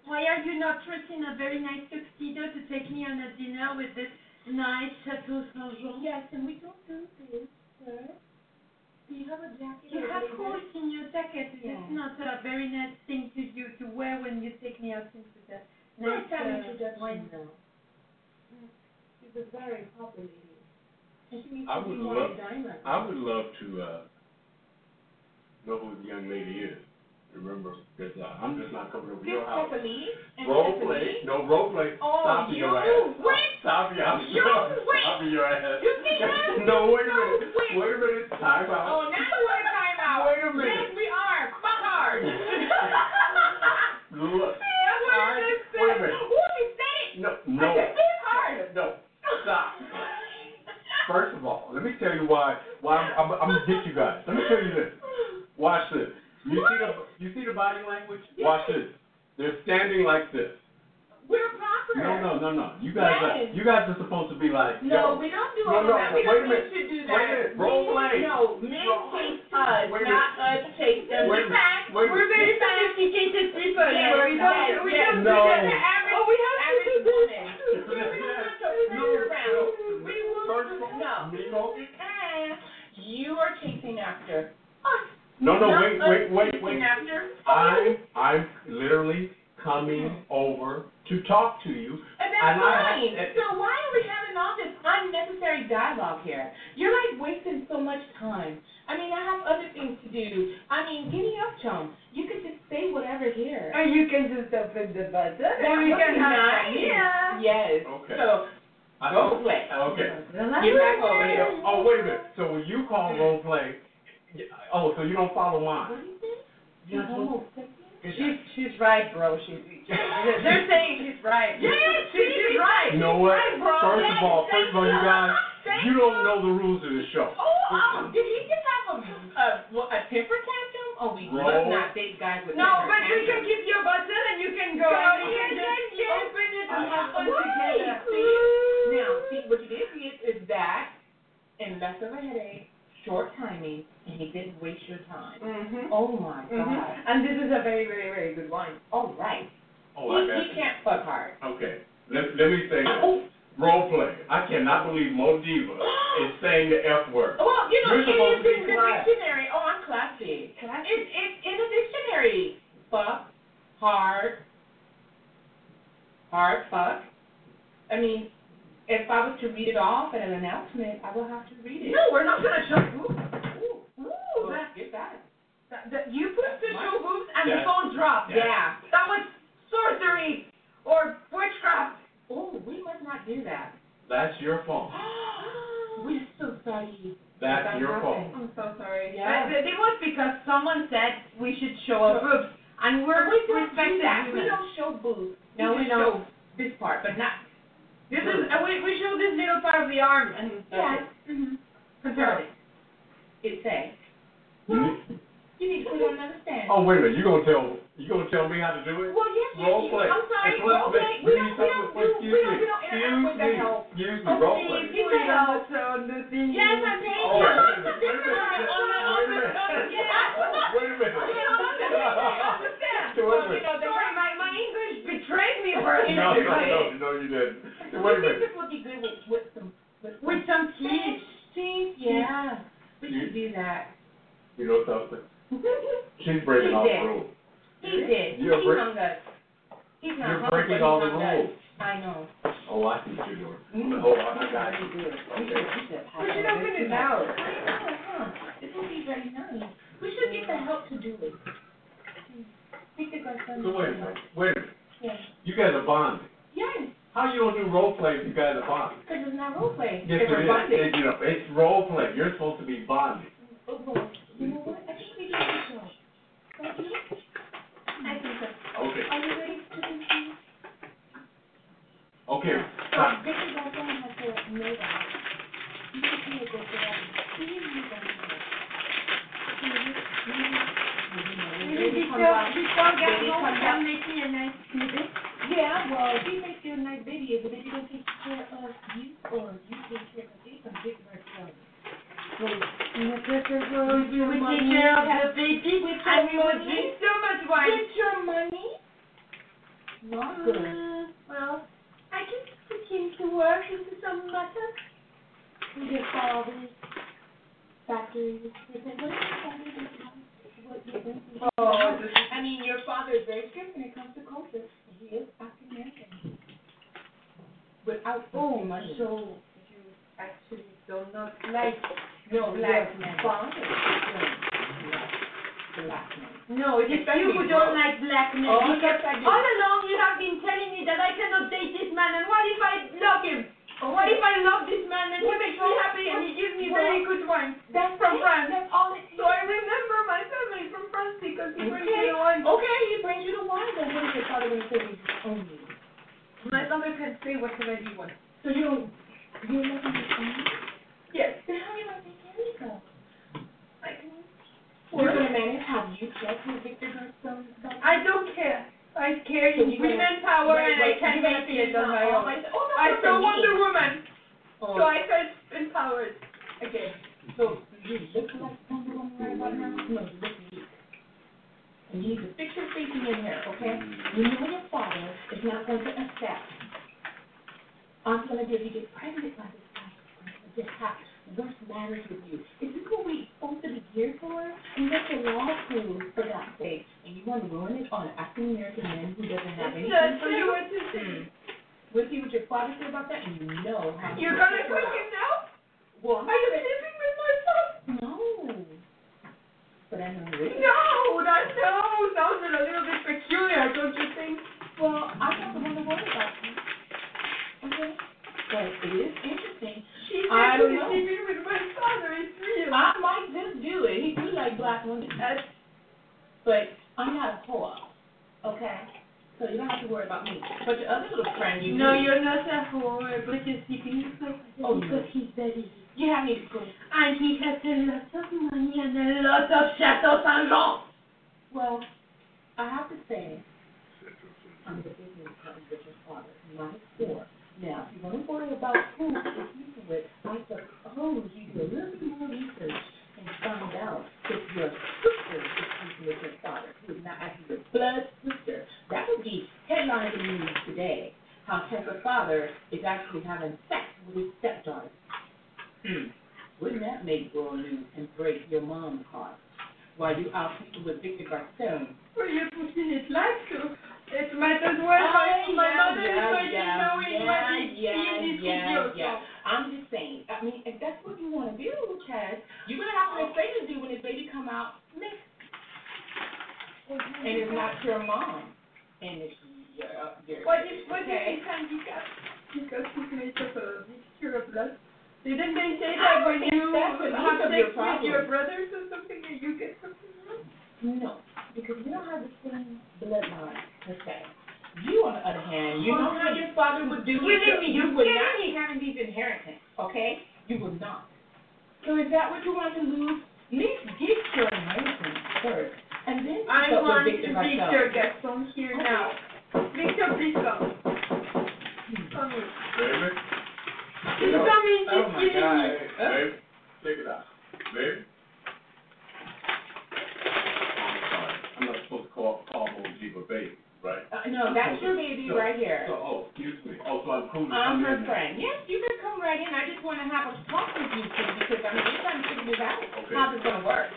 Why are you not dressed in a very nice tuxedo to take me on a dinner with this nice Chateau Saint Jean? Yes, and we don't do this, sir. Do you have a jacket? You have blazer? holes in your jacket. Yeah. It's not a very nice thing to you to wear when you take me out into the nice Nice time uh, introduction, wine. though. She's a very popular lady. And she needs I would love. I would love to, uh, know who the young lady is. Remember, because uh, I'm just not coming over your house. Role play, no role play. Oh, Stop you your ass. wait. Stop your ass. You wait. Stop your ass. You see that? (laughs) No, wait a No, wait. Wait a minute. Time out. Oh, now you want to time out. Wait a minute. Yes, we are. Fuck hard. (laughs) Look. (laughs) That's what I- I just said. wait a minute. Ooh, you said it. No, I no. said First of all, let me tell you why. Why I'm, I'm, I'm gonna get you guys. Let me tell you this. Watch this. You see the you see the body language? Watch this. They're standing like this. We're proper. No, no, no, no. You guys Yes. are you guys are supposed to be like. No, yo. we don't do No, all no, that. We don't need to do Wait a that. minute. Role play. No, men chase us, not us chase them. In fact, we're very sophisticated people. Yes, we don't, yes, we yes. don't No. do that. The average, Oh, we have to do this. We don't have to play around. We will, First of all, no. Nico. And you are chasing after us. No, no, not wait, us wait, wait, chasing wait. after I'm I'm literally coming over to talk to you. And that's And I- fine. so why are we having all this unnecessary dialogue here? You're like wasting so much time. I mean, I have other things to do. I mean, giddy up, chum. You could just say whatever here. Or you can just open the button That and we would can be have nice. yeah. Yes. Okay. So I- Role play. Okay. get back over here. Oh, wait a minute. So when you call role play, oh, so you don't follow mine? You're homo oh. She's she's right, bro. She's they're saying she's right. Yes, she's, she's right. You know what? Right, bro. First of all, first of all, you you. guys, you don't know the rules of the show. Oh, oh, did he just have a a, what, a temper tantrum? Oh, we Roll. must not date guys with No, temper but you can tantrums. keep your button and you can go Go, and you yes, can just yes. open it and have fun together. See? Now, see, what you did is, is that, and less of a headache, short timing, and he didn't waste your time. Mhm. Oh my Mhm. God. And this is a very very very good wine. All right. Oh, I he, got he can't fuck hard. Okay. Let, let me say this. Oh, Role play. I cannot believe Mo Diva is saying the F word. well, you know, You're supposed it to is be in the classy. dictionary. Oh, I'm classy. It's it's in the dictionary. Fuck, hard, hard fuck. I mean, if I was to read it off at an announcement, I will have to read it. No, we're not gonna show boobs. Ooh, Ooh, that, get that. that, that you put the show boobs and the phone dropped. Yeah. That was sorcery or witchcraft. Oh, we must not do that. That's your fault. (gasps) We're so sorry. That's That your fault. I'm so sorry. Yeah. But it was because someone said we should show our boobs, and we're we don't do respected that. We don't show boobs. We No, we just don't. This part, but not. This is uh, we we show this little part of the arm and Yeah. Mm-hmm. Conservative. It say. You- You need to put on another stand. Oh, wait a minute. You gonna tell you gonna tell me how to do it? Well, yes, yes, Role yes. play. I'm sorry. Excellent Role play. play. We Read don't, we don't something. do, Excuse we don't, me. we don't interact with the Excuse me. help. Excuse me. Oh, Role please, play. give the help. on the thing. Yes, I'm saying. Oh, Come wait a on, minute. this (laughs) Wait a is minute. on the- on the- on the- Wait a minute. Yeah. Wait a minute. You know, I understand. Wait a Well, you minute. know, the Sorry, my, my English betrayed me for a No, (laughs) no, minute. no, no, you didn't. (laughs) Wait a I think minute. this would be good with, with some, with some With some fish. teeth. Teeth, yeah. We should do that. You know something? She's breaking He all the did. rules. He did. You're he break- hung us. He's not You're hung, breaking but all the hung us. rules. I know. Oh, I see what you're doing. Oh, I got you. We should, we should have We open it out. I know, huh? This would be very nice. We should get the help to do it. Speak to Garcon. So wait a minute. Wait a minute. Yes. You guys are bonding. Yes, How you gonna do role play if you guys are bonding? because it's not role play. Yes, If it we're is. bonding. It- You know, it's role play. You're supposed to be bonding. Oh, well, you know what? I think we do this job. Don't you? I think so. Okay. Are you ready to continue? Okay. So, Stop. this is also has to know that. You should be a good girl. Please use that. Maybe before, before getting home, can make me a nice snippet. Yeah, well, he makes you a nice baby is, the baby don't take care of you, or you take care of it, some big bird son. We would take care of the baby, and we would drink so much wine. Get your money? Not good. Uh, well, I can begin to work into some matter. Your father's factory, what is your father's what you? Oh, I mean, your father is very strict when it comes to culture. He is African American. Without Oh, much so You actually do not like No, black men. black man. No, it is you who don't like black men. Oh, because yes, I do. all along you have been telling me that I cannot date this man, and what if I love him? Or what if I love this man and he makes me happy and he gives me very good wine That's from it. France? That's all it So I remember my family from France because he brings me Okay. the wine. Okay, he brings you the wine, then what is your father gonna say only? My father can say whatever he wants. So you don't, you don't love your family? Yes. Then how are you gonna take care of yourself? I can You're gonna manage, have you checked with Victor Garcon? I don't care. I care So gonna- women power Wait, and I can you're gonna make it oh, on my own. Oh, no, I still want a woman, Oh. so I felt empowered. Okay, so you look like Wonder Woman right about now? No, you look weak. And you need to fix your thinking in here, okay? You know your father is not going to accept. I'm gonna give you get pregnant by this This have worse manners with you. Is this what we supposed to be for? You went to law school for God's sake, and you want to ruin it on an African American man who doesn't have anything That's for you? what you say. Hmm. We'll see what your father said about that, and you know how. You're gonna put him now? Well, Are you sleeping with my son? no. But I know really. No, that no, sounds a little bit peculiar, don't you think? Well, I'm not the one to worry about you. Okay? But it is interesting. I don't know. actually sleeping with my father, it's real. I might just do it. He do like black women. That's, But I'm not a whore. Okay? So you don't have to worry about me. But your other little friend, you no, do. you're not a whore, but you're sleeping with my Oh, because he's very. You have me to go. And he has a lot of money and a lot of Chateau Saint Jean. Well, I have to say, I'm the business partner your father, minus four. Now, if you want to worry about who you're sleeping with, I suppose you do a little bit more research and find out if your sister is sleeping with your father, who is not actually your blood sister. That would be headline in the news today. How Tessa's father is actually having sex with his stepdaughter. Hmm. Wouldn't that make world news and break your mom's heart? While you out with Victor Garcon. Well, you put in it like to. It might as my, Oh, my yeah, mother yeah, is going yeah, to know in yeah, what is yeah, yeah, yeah. I'm just saying, I mean, if that's what you want to do, Chaz, you're going to have to explain to do when this baby come out mixed. And it's not your mom. And it's your, your. What if, what okay? if he can because, because he's made of a mixture uh, of blood? Didn't they say that when you have sex your with your brothers or something and you get something wrong? No, because we don't have the on the other you know how your father would do. Believe with your- me, you you would get not be having these inheritance, okay? You would not. So is that what you want to lose? At least get your inheritance first, and then I pick up want with Victor Victor Garcon. Gaston here now. Victor, please come. Hmm. Come in. Baby? He's coming, Oh he's my killing God. me. Baby, check it out. Baby? I'm sorry. I'm not supposed to call, call OG but baby, right? Uh, no, that's your baby right here. So, oh, excuse me. Oh, so I'm cool to I'm come her in now. friend. Yes, you can come right in. I just want to have a talk with you two because I mean, we're trying to figure this out. Okay. How's it gonna work?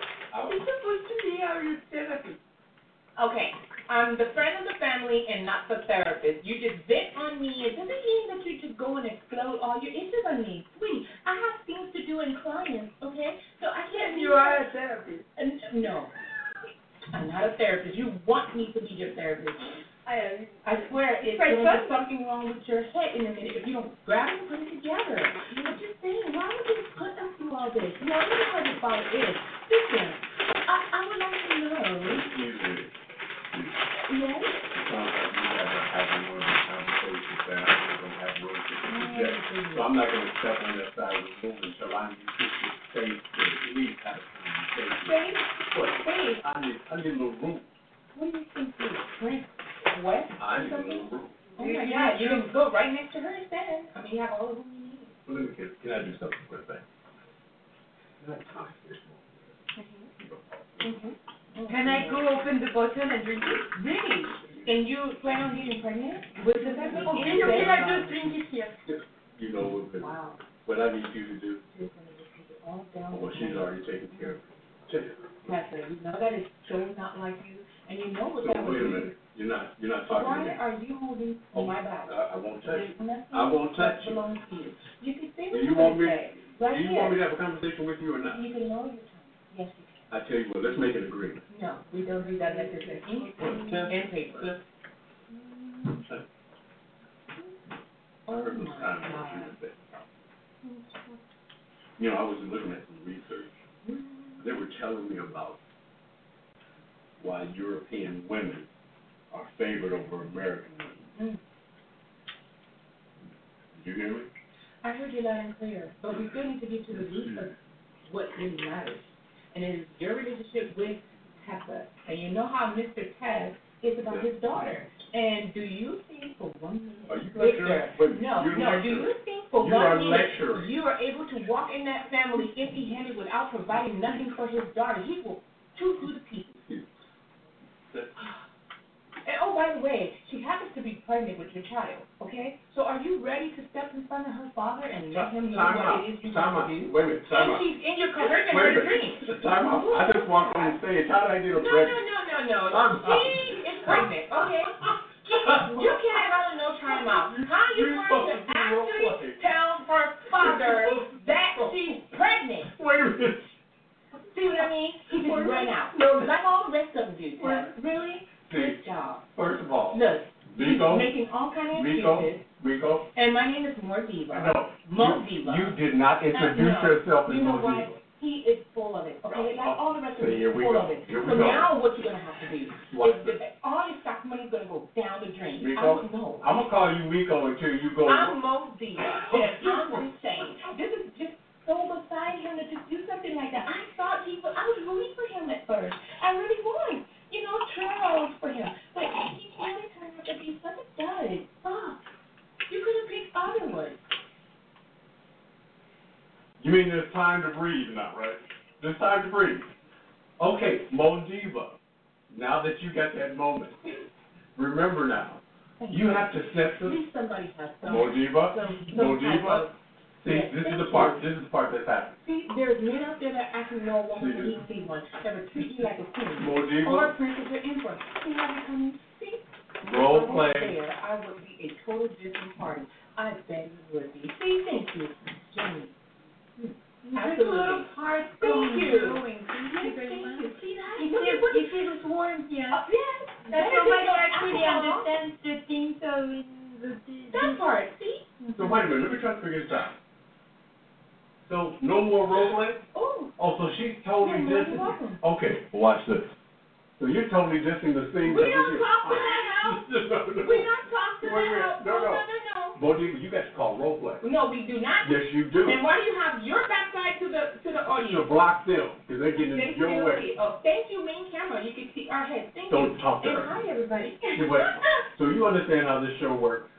It's supposed to be our therapy. Okay, I'm the friend of the family and not the therapist. You just vent on me. It doesn't mean that you just go and explode all your issues on me. Sweetie, I have things to do in clients, okay? So I can't You are a therapist. And, no, I'm not a therapist. You want me to be your therapist. I am. I swear it's Right, going to be something wrong with your head in a minute if you don't grab it and put it together. I'm just saying, why would you put us through all this? You know, I know how your father is. Listen, I, I would like to know. Excuse. Yes? It sounds like you guys are having one of those conversations that I really don't have room to interject. So I'm not gonna step on that side of the room until I need to space to at least have a conversation. Babe, What? babe, I need, I need a little room. what do you think you drink? West I need a little room. Oh my God, you can go right next to her and stand. I mean, you have all of them you need. Well, let me, can, can I do something quick thing? Can I talk this mm-hmm. mm-hmm. Can I go open the bottle and drink it? Really? And you plan on getting pregnant? With the baby? Okay, okay, I just drink it here. You know what, Wow. what I need you to do, She's gonna just take it all down. well, she's already taken care of it. It. Pastor, you know that is so not like you, and you know what So, that would wait a do. minute, you're not, you're not talking to Why me. are you holding Oh, my bag? I, I won't touch you. There's nothing I won't touch that you. belongs to you. You can say Do what you you want want me, to say, right do you want me here. to have a conversation with you or not? You can lower your tone. You I tell you what, let's make an agreement. No, we don't do that unless it's in ink and paper. I heard those times what you were saying. You know, I was looking at some research. They were telling me about why European women are favored over American women. Mm. Did you hear me? I heard you loud and clear, but we still need to get to the root of what really matters. And it is your relationship with Tessa. And you know how Mr. Tess is about his daughter. And do you think for one minute, Are you Victor, no, you're no, do you think for You one minute lecturing. you are able to walk in that family empty-handed without providing nothing for his daughter? He will through the pieces. Oh, by the way, she happens to be pregnant with your child, okay? So are you ready to step in front of her father and let him know what it is you time want out, to do? wait a minute, time And out. she's in your cohort and Wait a her minute. dreams. (laughs) Time out, I just walked on stage, how did I get a No, no, pregnant? no, no, no. I'm She is pregnant, okay? You can't have no time out. How are you going to supposed to be real actually tell her father that (laughs) she's pregnant? Wait a minute. See what I mean? He just ran out. No. Like all the rest of them do. Really? Good job. first of all, Look, Meko, making all kind of Meko, excuses. Meko, And my name is More Diva. no, Mo you, Diva. you did not introduce no. yourself as You know what? He is full of it, okay? Like all the rest of See, us, here we full go. of it. Here we So go. now what you're gonna have to do Watch is that all your stock money's gonna go down the drain. I don't know. I'm gonna call you Rico until you go. I'm Mo Diva, and (laughs) I'm insane. This is just so beside him to just do something like that. I thought he was, I was rooting for him at first. I really was. You know, Charles for him. But he really turned out to be such a dud. Fuck. You could have picked other ones. You mean there's time to breathe now, right? There's time to breathe. Okay, Modiva, now that you got that moment, remember now, you have to set At the, least somebody has some. Mo Diva, some, some of see, this is the part, this is the part that's happening. See, there's men out there that actually know a woman See when he sees one, that would treat you like a queen. Mo Or a princess or emperor. See how they come? See? Role If I was play. There, I would be a total different party. I bet you would be. See, thank you, Jenny. Just a little heart Thank going, you. going. Thank you thank you. See that? You Look see, at what you see yeah. Uh, yes. That That somebody actually understands the things of in the, the, That part, see? So wait a minute, let me try to figure this out. So, no more role play? Oh, Oh, so she's totally than dissing. welcome. Okay, well, watch this. So you're totally dissing the things We that don't talk to that (laughs) house. no, no. We don't talk to Wait that house. No, no. no, no. Bo Diva, you got to call role play. No, we do not. Yes, you do. And why do you have your backside to the to the To audience? block them, because they're getting They in your way. Oh, thank you, main camera. You can see our heads. Thank Don't you. talk to and her. hi, everybody. (laughs) So you understand how this show works?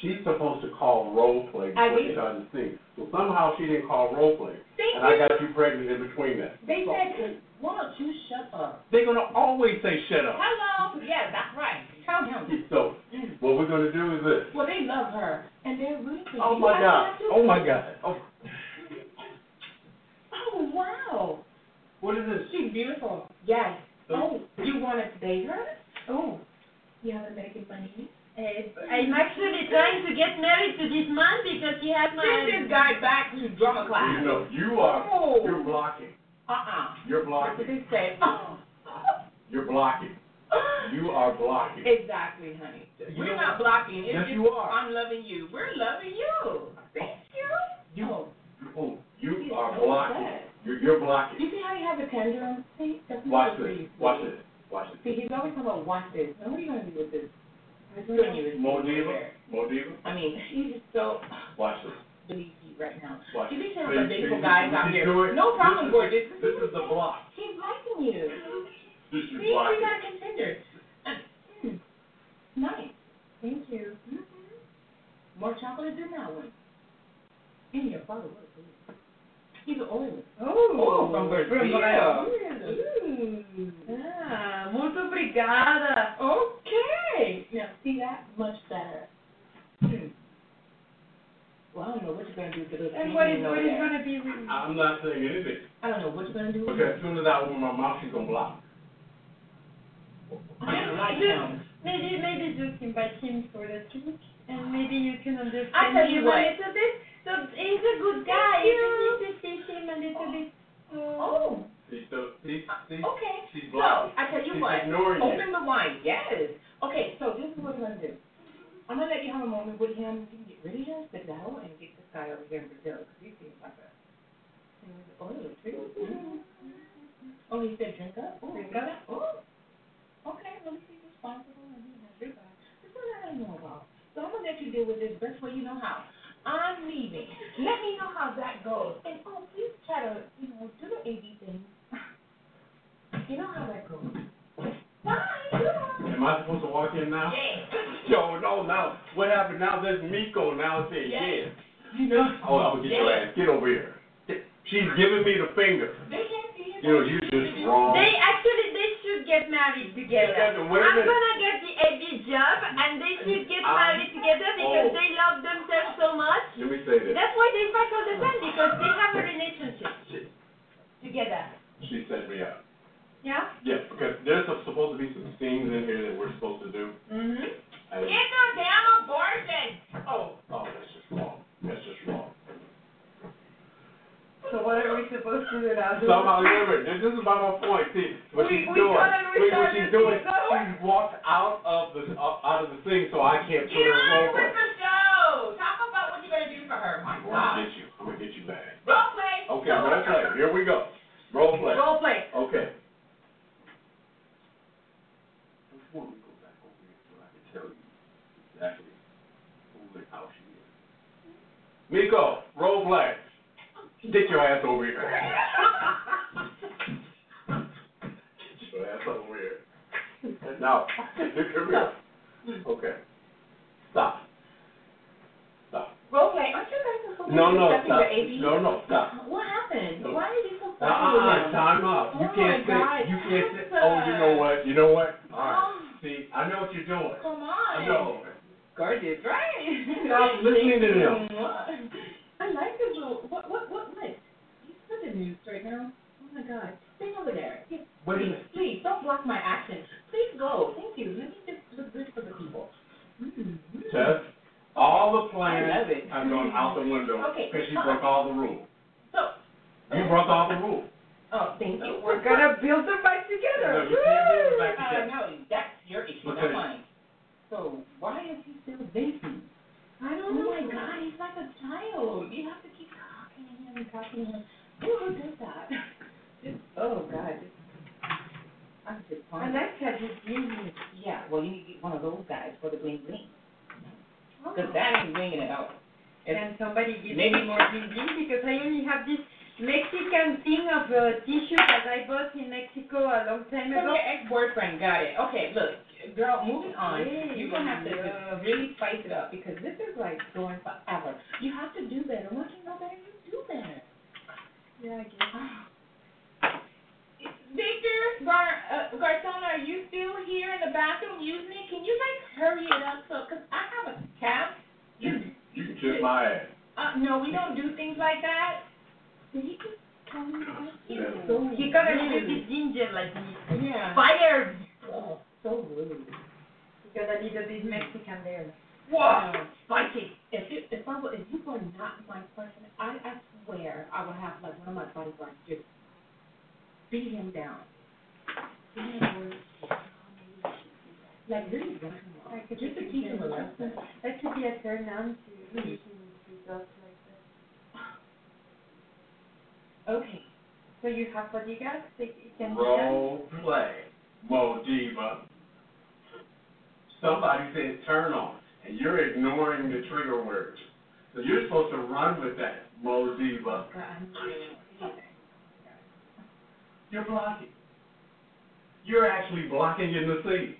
She's supposed to call role play I before did. she started the scene. So somehow she didn't call role play. Thank And I got you pregnant in between that. They said, why don't you shut up? They're gonna always say shut up. Hello. Yeah, that's right. Tell him. (laughs) So what we're gonna do is this. Well, they love her, and they're rooting for Oh my God. Oh my God. Oh, Oh wow. what is this? She's beautiful. Yes. So- Oh, you want to date her? Oh, you haven't making money. Uh, I'm actually trying to get married to this man because he has my. Send this guy back to drama class. You class. know, you are Oh. you're blocking. Uh-uh. You're That's what blocking. they say. Oh. (laughs) You're blocking. You are blocking. Exactly, honey. You We're know- not blocking. It's Yes, just, you are. I'm loving you. We're loving you. Thank you. You Oh, you he's are so blocking. You're you're blocking. You see how he has a tender on? See, that's not Watch good for this. Watch this. Watch this. See, he's always talking about watch this. Now, what are you gonna do with this? I'm doing you this. Mo Diva. Mo Diva. I mean, (laughs) he's just so Watch this. you right now. Watch You to have See, some beautiful see, guys you out here. do it. No problem, This is- gorgeous. This is the block. He's liking you. This See, is we got a contender. Hmm, Nice. Thank you. More chocolate than that one. And your father was good. He's an oil. Oh, from Brazil. Ooh. Ah, muito obrigada. Okay. Now, see that? Much better. Hmm. Well, I don't know what you're going to do to those And what is, Canadians what over is there. going to be re- I'm not saying anything. I don't know what you're going to do with Because as soon as I open my mouth, she's gonna block. I don't like Just- them. Maybe, maybe just invite him for the talk, and maybe you can understand I tell you him what. a little bit. So he's a good guy. You just need to see him a little bit. Uh, Oh, She's still, she's, she's, okay. she's So, blocking. I tell you She's what. ignoring you. Open the wine. Yes. Okay, so this is what we're going to do. I'm going to let you have a moment with him. You can get rid of him, sit down, and get this guy over here in Brazil. Because he seems like a. Oh. Mm-hmm. Oh, he said drink up? Oh, Drink up. Oh. Okay, well, he's responsible and he has drink up. That's what I don't know about. So I'm going to let you deal with this best way you know how. I'm leaving. Let me know how that goes. And oh, please try to, you know, do the AV thing. You know how that goes. Bye. Am I supposed to walk in now? Yeah. (laughs) Yo, no, now, what happened now, there's Meko now saying, Yeah. yeah. You know. Oh, I'm gonna get your ass, get over here. She's giving me the finger. They can't see it. You know, you just wrong. They actually should get married together. Yeah, but wait a I'm gonna get the AV job, and they should get Um, married together because oh. they love themselves so much. Let me say this. That's why they fight all the time because they have a relationship together. She set me up. Yeah. Yeah, because there's supposed to be some things in here that we're supposed to do. Mhm. It's a damn abortion. oh, oh, that's just wrong. That's just wrong. So what are we supposed to do now? Somehow, remember, this this is about my point. See, what We- she's we doing, gotta wait, what she's doing, Meko. she's walked out of the uh, out of the thing, so I can't put Get her in on role with play. the show. Talk about what you're going to do for her. My I'm gonna get you. I'm gonna get you back. Role play. Okay, role play. Here we go. Role play. Role play. Okay. Before we go back over here, so I can tell you exactly who and how she is. Meko, role play. Get your ass over here. Get your ass over here. Now, come here. Okay. Stop. Stop. Role play. Aren't you guys supposed to No, be no, discussing stop. your AV? No, no, stop. What happened? No. Why are you so funny Uh-uh, time out. You Oh can't my say, God, you can't say, Tessa. oh, you know what, you know what? All right, Um, see, I know what you're doing. Come on. I on. know. Gorgeous, right? Stop listening to them. I like his little. What? What? What? What? He's such a news right now. Oh my God. Stay over there. Yes, Wait a please, minute. please don't block my action. Please go. Thank you. Let me just look good for the people. Mm-hmm. Tess, all the plans I love have gone out the window Okay. because she broke all the rules. So. You broke all the rules. Oh, thank you. We're gonna build them back together. No, you can't build them back Uh, no, that's your issue, Okay. not mine. So why is he still vaping? I Oh don't know. my God, he's like a child. You have to keep talking to him and talking to him. Who does that? (laughs) Just, oh God, just, I'm just. I like how you give Yeah, well, you need to get one of those guys for the bling bling. Oh. Cause that ain't bringing it out. It's- Can somebody give Maybe- me more building because I only have this Mexican thing of uh, a T-shirt that I bought in Mexico a long time ago. your ex-boyfriend, got it. Okay, look, girl, moving on. You're gonna have to yeah. just really spice it up because this is like going forever. You have to do better. Once you know better, you do better. Yeah, I guess. (sighs) Victor, Gar, uh, Garcon, are you still here in the bathroom using it? Can you like hurry it up so, cause I have a cap. You, you can kiss my ass. Uh, no, we don't do things like that. Did he just tell me? He's Yeah. so He got a little ginger like me. Yeah. Fire! So rude. He got a little bit Mexican there. Wow. Um, Spicy. If you, if I were, if you were not my person, I, I swear I would have like one of my bodyguards just beat him down. Beat him down. Like really run him off, I could just to just teach him a lesson. That could be a turn on to hmm. make stuff like that. (sighs) Okay. So you have bodyguards? They it can be? Role play, Mo Diva. Somebody said turn on, and you're ignoring the trigger words. So you're supposed to run with that, Mo Diva. God, I'm doing anything. You're blocking. You're actually blocking in the scene.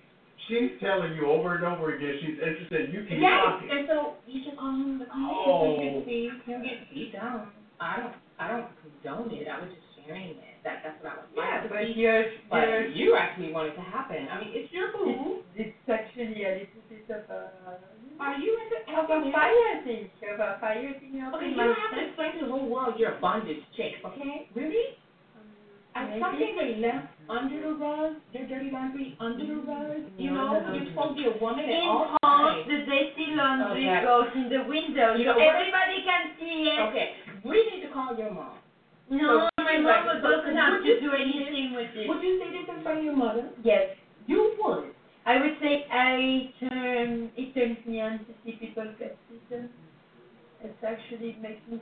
she's telling you over and over again she's interested. You keep Yes, talking. and so you should call him the Oh. you can see him get beat down. I don't, I don't condone it. I would just sharing it. That that's what I was Yeah, like. but you're, But you're, you actually want it to happen. I mean, it's your boo. it's, it's actually a little bit of uh, a, Are you in the of a fire thing, of a fire thing Okay, you don't have to explain to the whole world you're a bondage chick, okay? Really? Um, and Maybe. something they left under the rug, their dirty laundry under the rug. You know, no, you're supposed to be a woman at In all times. the dirty laundry Okay. goes in the window, You so know everybody can see it. Okay, we need to call your mom. No, So, my like, doesn't have would to you do say anything with it. Would you say this in front of your mother? Yes. You would. I would say I turn, it turns me on to see people get beaten. It actually makes me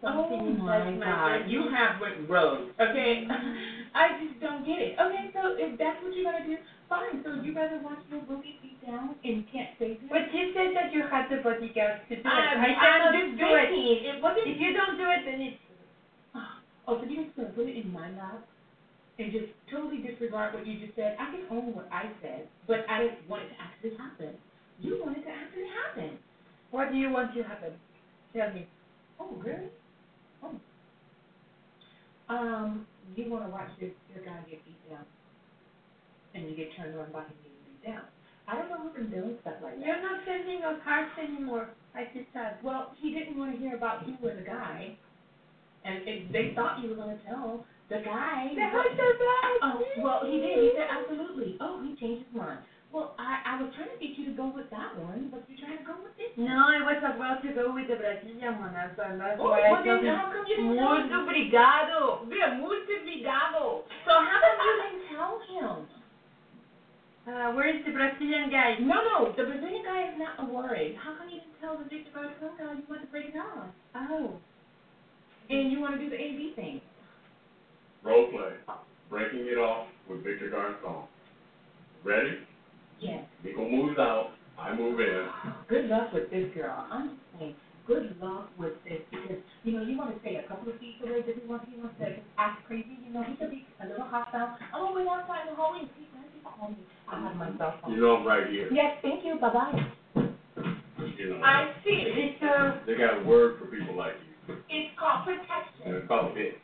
something oh my inside my God, you have went rogue. Okay, (laughs) I just don't get it. Okay, so if that's what you're gonna do, fine. So you rather watch your boogie beat down and can't say him? But you said that you had the bodyguards to do it. I cannot just do it. It. If you don't do it, then it's Oh, so you're just gonna put it in my lap and just totally disregard what you just said? I can own what I said, but I didn't want it to actually happen. You want it to actually happen. what do you want to happen? Tell me. Oh, really? Oh. Um, you want to watch your, your guy get beat down, and you get turned on by him getting beat down. I don't know who can do stuff like that. You're not sending us hearts anymore. I feel sad. Well, he didn't want to hear about you as a guy, and it, they thought you were going to tell the guy. The hearts are bad. Oh, well, he did. He said absolutely. Oh, he changed his mind. Well, I, I was trying to get you to go with that one, but you're trying to go with this. one. No, I was about to go with the Brazilian one well. That's Oh, why well, I then how come you didn't tell Muito him? obrigado. Yeah, muito obrigado. So how come you didn't tell him? Uh, where is the Brazilian guy? No, no, the Brazilian guy is not a worry. How come you didn't tell the Victor Garcon guy you want to break it off? Oh. And you want to do the A B thing? Role play. Breaking it off with Victor Garcon. Ready? Yes. Meko moves out. I move in. Good luck with this girl. I'm saying, good luck with this because you know you want to stay a couple of feet away. Does he want he wants to act crazy? You know he could be a little hostile. I'm gonna wait outside in the hallway and see when he call me. I have my cell phone. You know I'm right here. Yes, thank you. Bye bye. You know. I see. It's uh, They got a word for people like you. It's called protection. it's called bitch.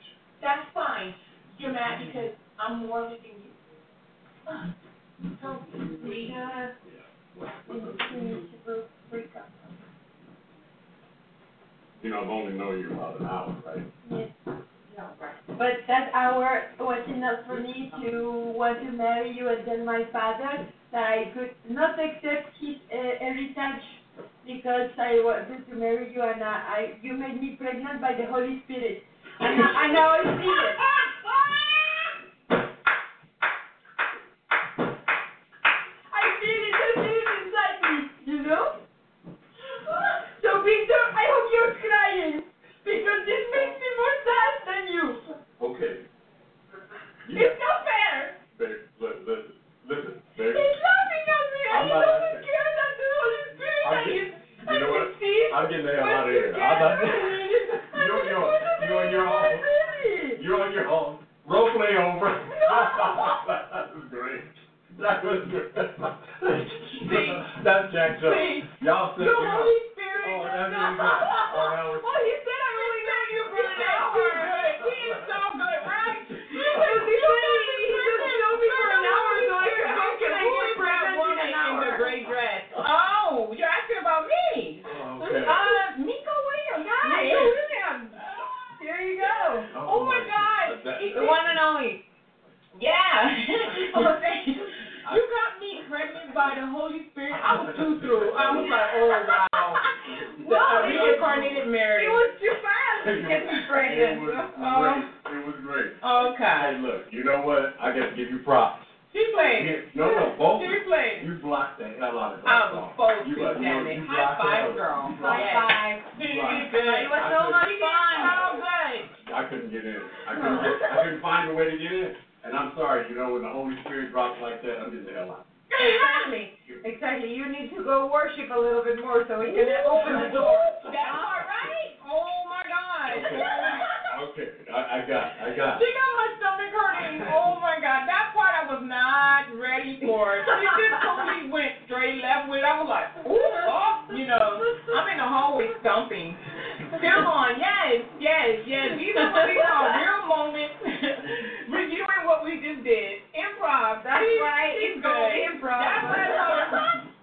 That's fine. You're mad because I'm more than you. Uh, So we uh. Freak up. You know, I've only known you about an hour, right? Yes. No, right. But that hour was enough for me to want to marry you and tell my father that I could not accept his uh, heritage because I wanted to marry you and I, I you made me pregnant by the Holy Spirit. And, I- and now I see it. (laughs) I feel it, I feel it inside me, you know? So Victor, I hope you're crying because this makes me more sad than you. Okay. It's not fair. Babe, li- listen, listen, babe. He's laughing at me and I'm he not doesn't laughing. care that the Holy Spirit I'm I get- can, I you know can what? I'm getting the hell what out of here. I'm (laughs) not. You're, you're, you're on your own. You're on your own. Role play over. (laughs) that was great. That was great. That's Jack Jones. See, Y'all said The you. Holy Spirit Oh, that's really good. Oh, that was. Oh, he said I only know you for an hour. He is so good, right? Because he said he he just know me for an hour, so I can, how can I get pregnant in an hour? the gray dress. Oh, you're asking about me. Okay. Uh, Meko Williams. Hi. Meko Williams. There you go. Oh my God. That- He- The one and only. Yeah. oh, you. You got me pregnant by the Holy Spirit. I was too through. I was like, oh wow. (laughs) The Well, uh, it was- reincarnated Mary. It was too fast to get me It was Oh. great. It was great. Okay. Hey, look, you know what? I got to give you props. She played. You- No, no, both. She played. You blocked the hell out of that I was song. supposed You to, got- damn it. High five, girl. you blocked High five. (laughs) She did good. It was so much fun. So good. I couldn't get in. I couldn't get, I couldn't find a way to get in. And I'm sorry, you know, when the Holy Spirit drops like that, I'm getting the hell out. Exactly. Exactly. You need to go worship a little bit more so we can open the door. That's all right. Oh my God. Okay, okay, I, I got, I got. She got my stomach hurting. Oh my God. That part I was not ready for. Lord. She just totally went straight left with. I was like, ooh, oh, you know, I'm in the hallway stomping. Still on, yes, yes, yes. These are what we call real moments. Reviewing what we just did. Improv. That's See? Right. It's good. improv. That's what I. (laughs)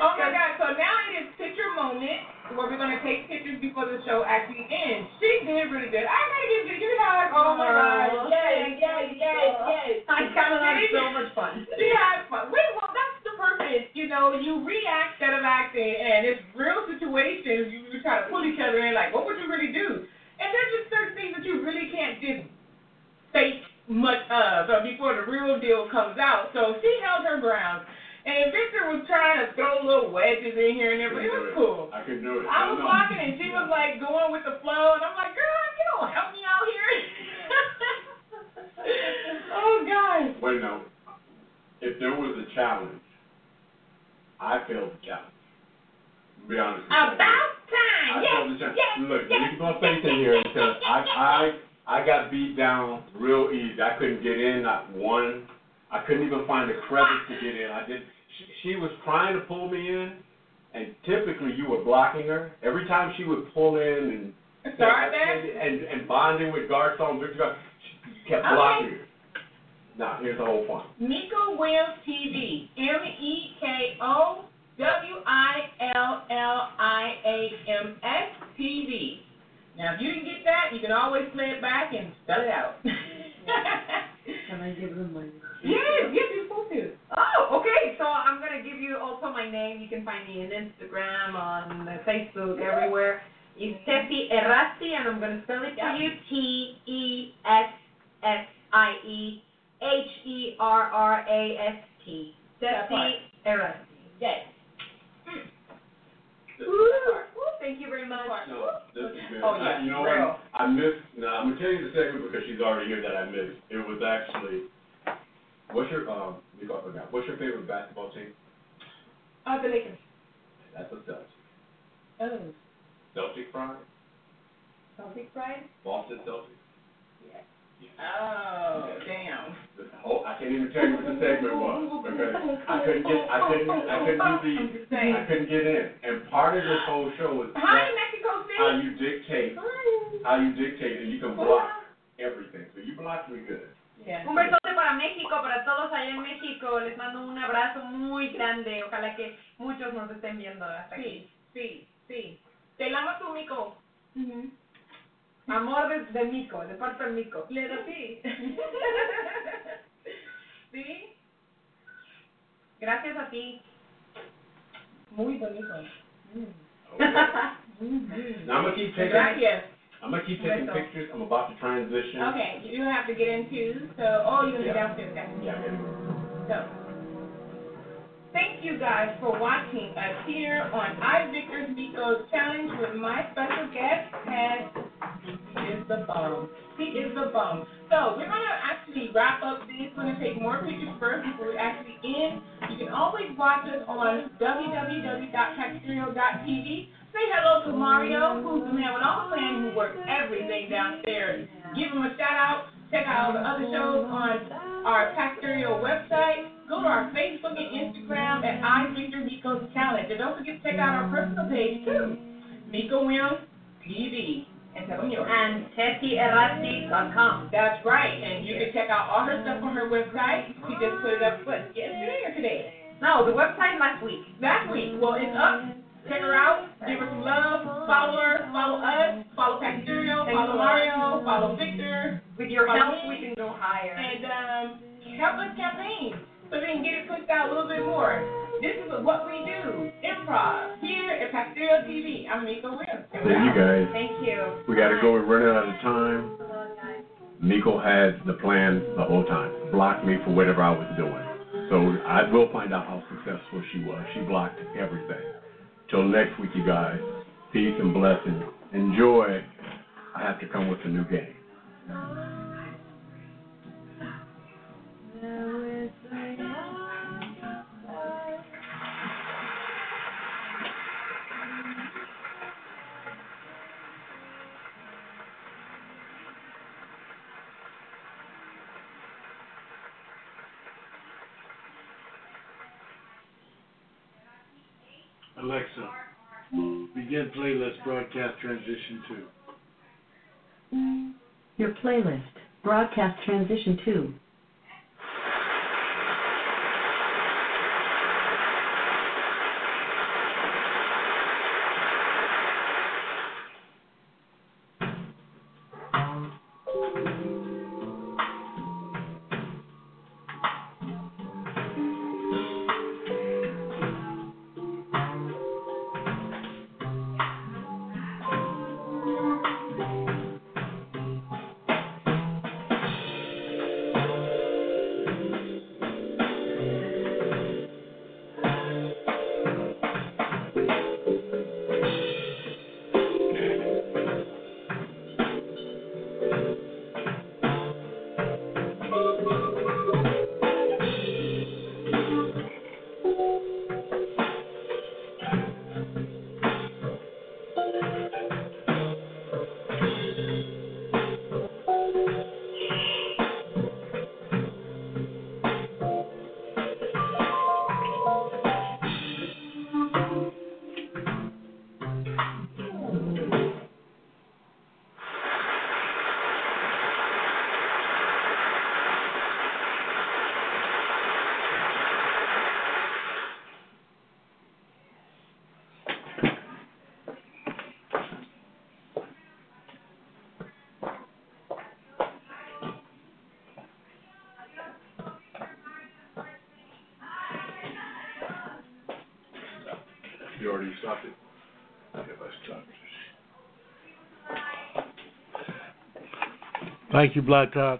Oh my God! So now it is picture moment where we're gonna take pictures before the show actually ends. She did really good. I gotta give you you a. Oh my Oh, God! Yes, thank yes, you. yes, yes. I kind of had See? so much fun. She had fun. Wait, well, that's the purpose. You know, you react instead of acting, and it's real situations. You, you try to pull each other in, like, what would you really do? And there's just certain things that you really can't just fake much of uh, before the real deal comes out. So she held her ground. And Victor was trying to throw little wedges in here and there, but it was cool. I could do it. I was No, no. walking and she was like going with the flow, and I'm like, girl, you don't help me out here. oh, God. Wait, no. If there was a challenge, I failed the challenge. Be honest with you. About time. I Yes, failed the challenge. yes, Look, yes, you can put faith in here because I, I, I got beat down real easy. I couldn't get in, not one. I couldn't even find a crevice to get in. I did. She, she was trying to pull me in, and typically you were blocking her. Every time she would pull in and Start there? and and bonding with Garcon, Victor, Gar- she kept Okay. blocking her. Now here's the whole point. Meko Williams TV. M E K O W I L L I A M S TV. Now, if you didn't get that, you can always play it back and spell it out. Can I give them my yes, yes, you're supposed to. Oh, okay. So I'm gonna give you also my name. You can find me on Instagram, on Facebook, everywhere. It's Tessie Herrasti, and I'm gonna spell it for you. T E S S I E H E R R A S T. That part. Herrasti. Yes. Hmm. Woo! Thank you very much. No, this is good. Oh, yeah, I- you know real. what? I missed. Now I'm gonna tell you the segment because she's already here that I missed. It was actually. What's your um? You got forgot. What's your favorite basketball team? Uh, the Lakers. That's a Celtic. Oh. Celtic pride. Celtic pride? Boston Celtics. Oh, damn. The whole, I can't even tell you what the segment was because I couldn't get. I couldn't. I couldn't do the. I'm just saying. I couldn't get in. And part of this whole show is Hi, Mexico City. how you dictate. How you dictate, and you can block everything. So you blocked me good. Yeah. Un besote para México, para todos allá en México. Les mando un abrazo muy grande. Ojalá que muchos nos estén viendo hasta aquí. Sí, sí, sí. Te amo tú, Mico. Amor de, de Mico, de parte de Mico. Le da sí. (laughs) ¿Sí? Gracias a ti. Muy bonito. Now I'm gonna keep taking. Gracias. I'm gonna keep taking pictures. I'm about to transition. Okay, you have to get into, so, oh, you're gonna be Yeah. downstairs, okay. Yeah. yeah. So, thank you guys for watching us here on I Victor's Meko's Challenge with my special guest, Ted. He is the bum. He is the bum. So, we're gonna actually wrap up this. We're gonna take more pictures first before we actually end. You can always watch us on www.paxstereo.tv. Say hello to Mario, who's the man with all the plan, who works everything downstairs. Give him a shout out. Check out all the other shows on our Pax Stereo website. Go to our Facebook and Instagram at I Victor Meko's Challenge. And don't forget to check out our personal page too. Meko Williams TV. And tell them. And TessieHerrasti.com. That's right. And you can check out all her stuff on her website. She just put it up what, yesterday or today? No, the website last week. Last week. Well, it's up. Check her out. Give her some love. Follow her. Follow us. Follow Pax Stereo. Follow. Mario. Follow Victor. With your help, we can go higher. And um, help us campaign so we can get it pushed out a little bit more. This is what we do. Improv here at Pax Stereo TV. I'm Meko Williams. Thank you guys. Thank you. We gotta go. We're running out of time. Meko had the plan the whole time. Blocked me for whatever I was doing. So I will find out how successful she was. She blocked everything. Till next week, you guys. Peace and blessings. Enjoy. I have to come with a new game. Alexa, begin playlist broadcast transition two. Your playlist, broadcast transition 2. Thank you, Black Top.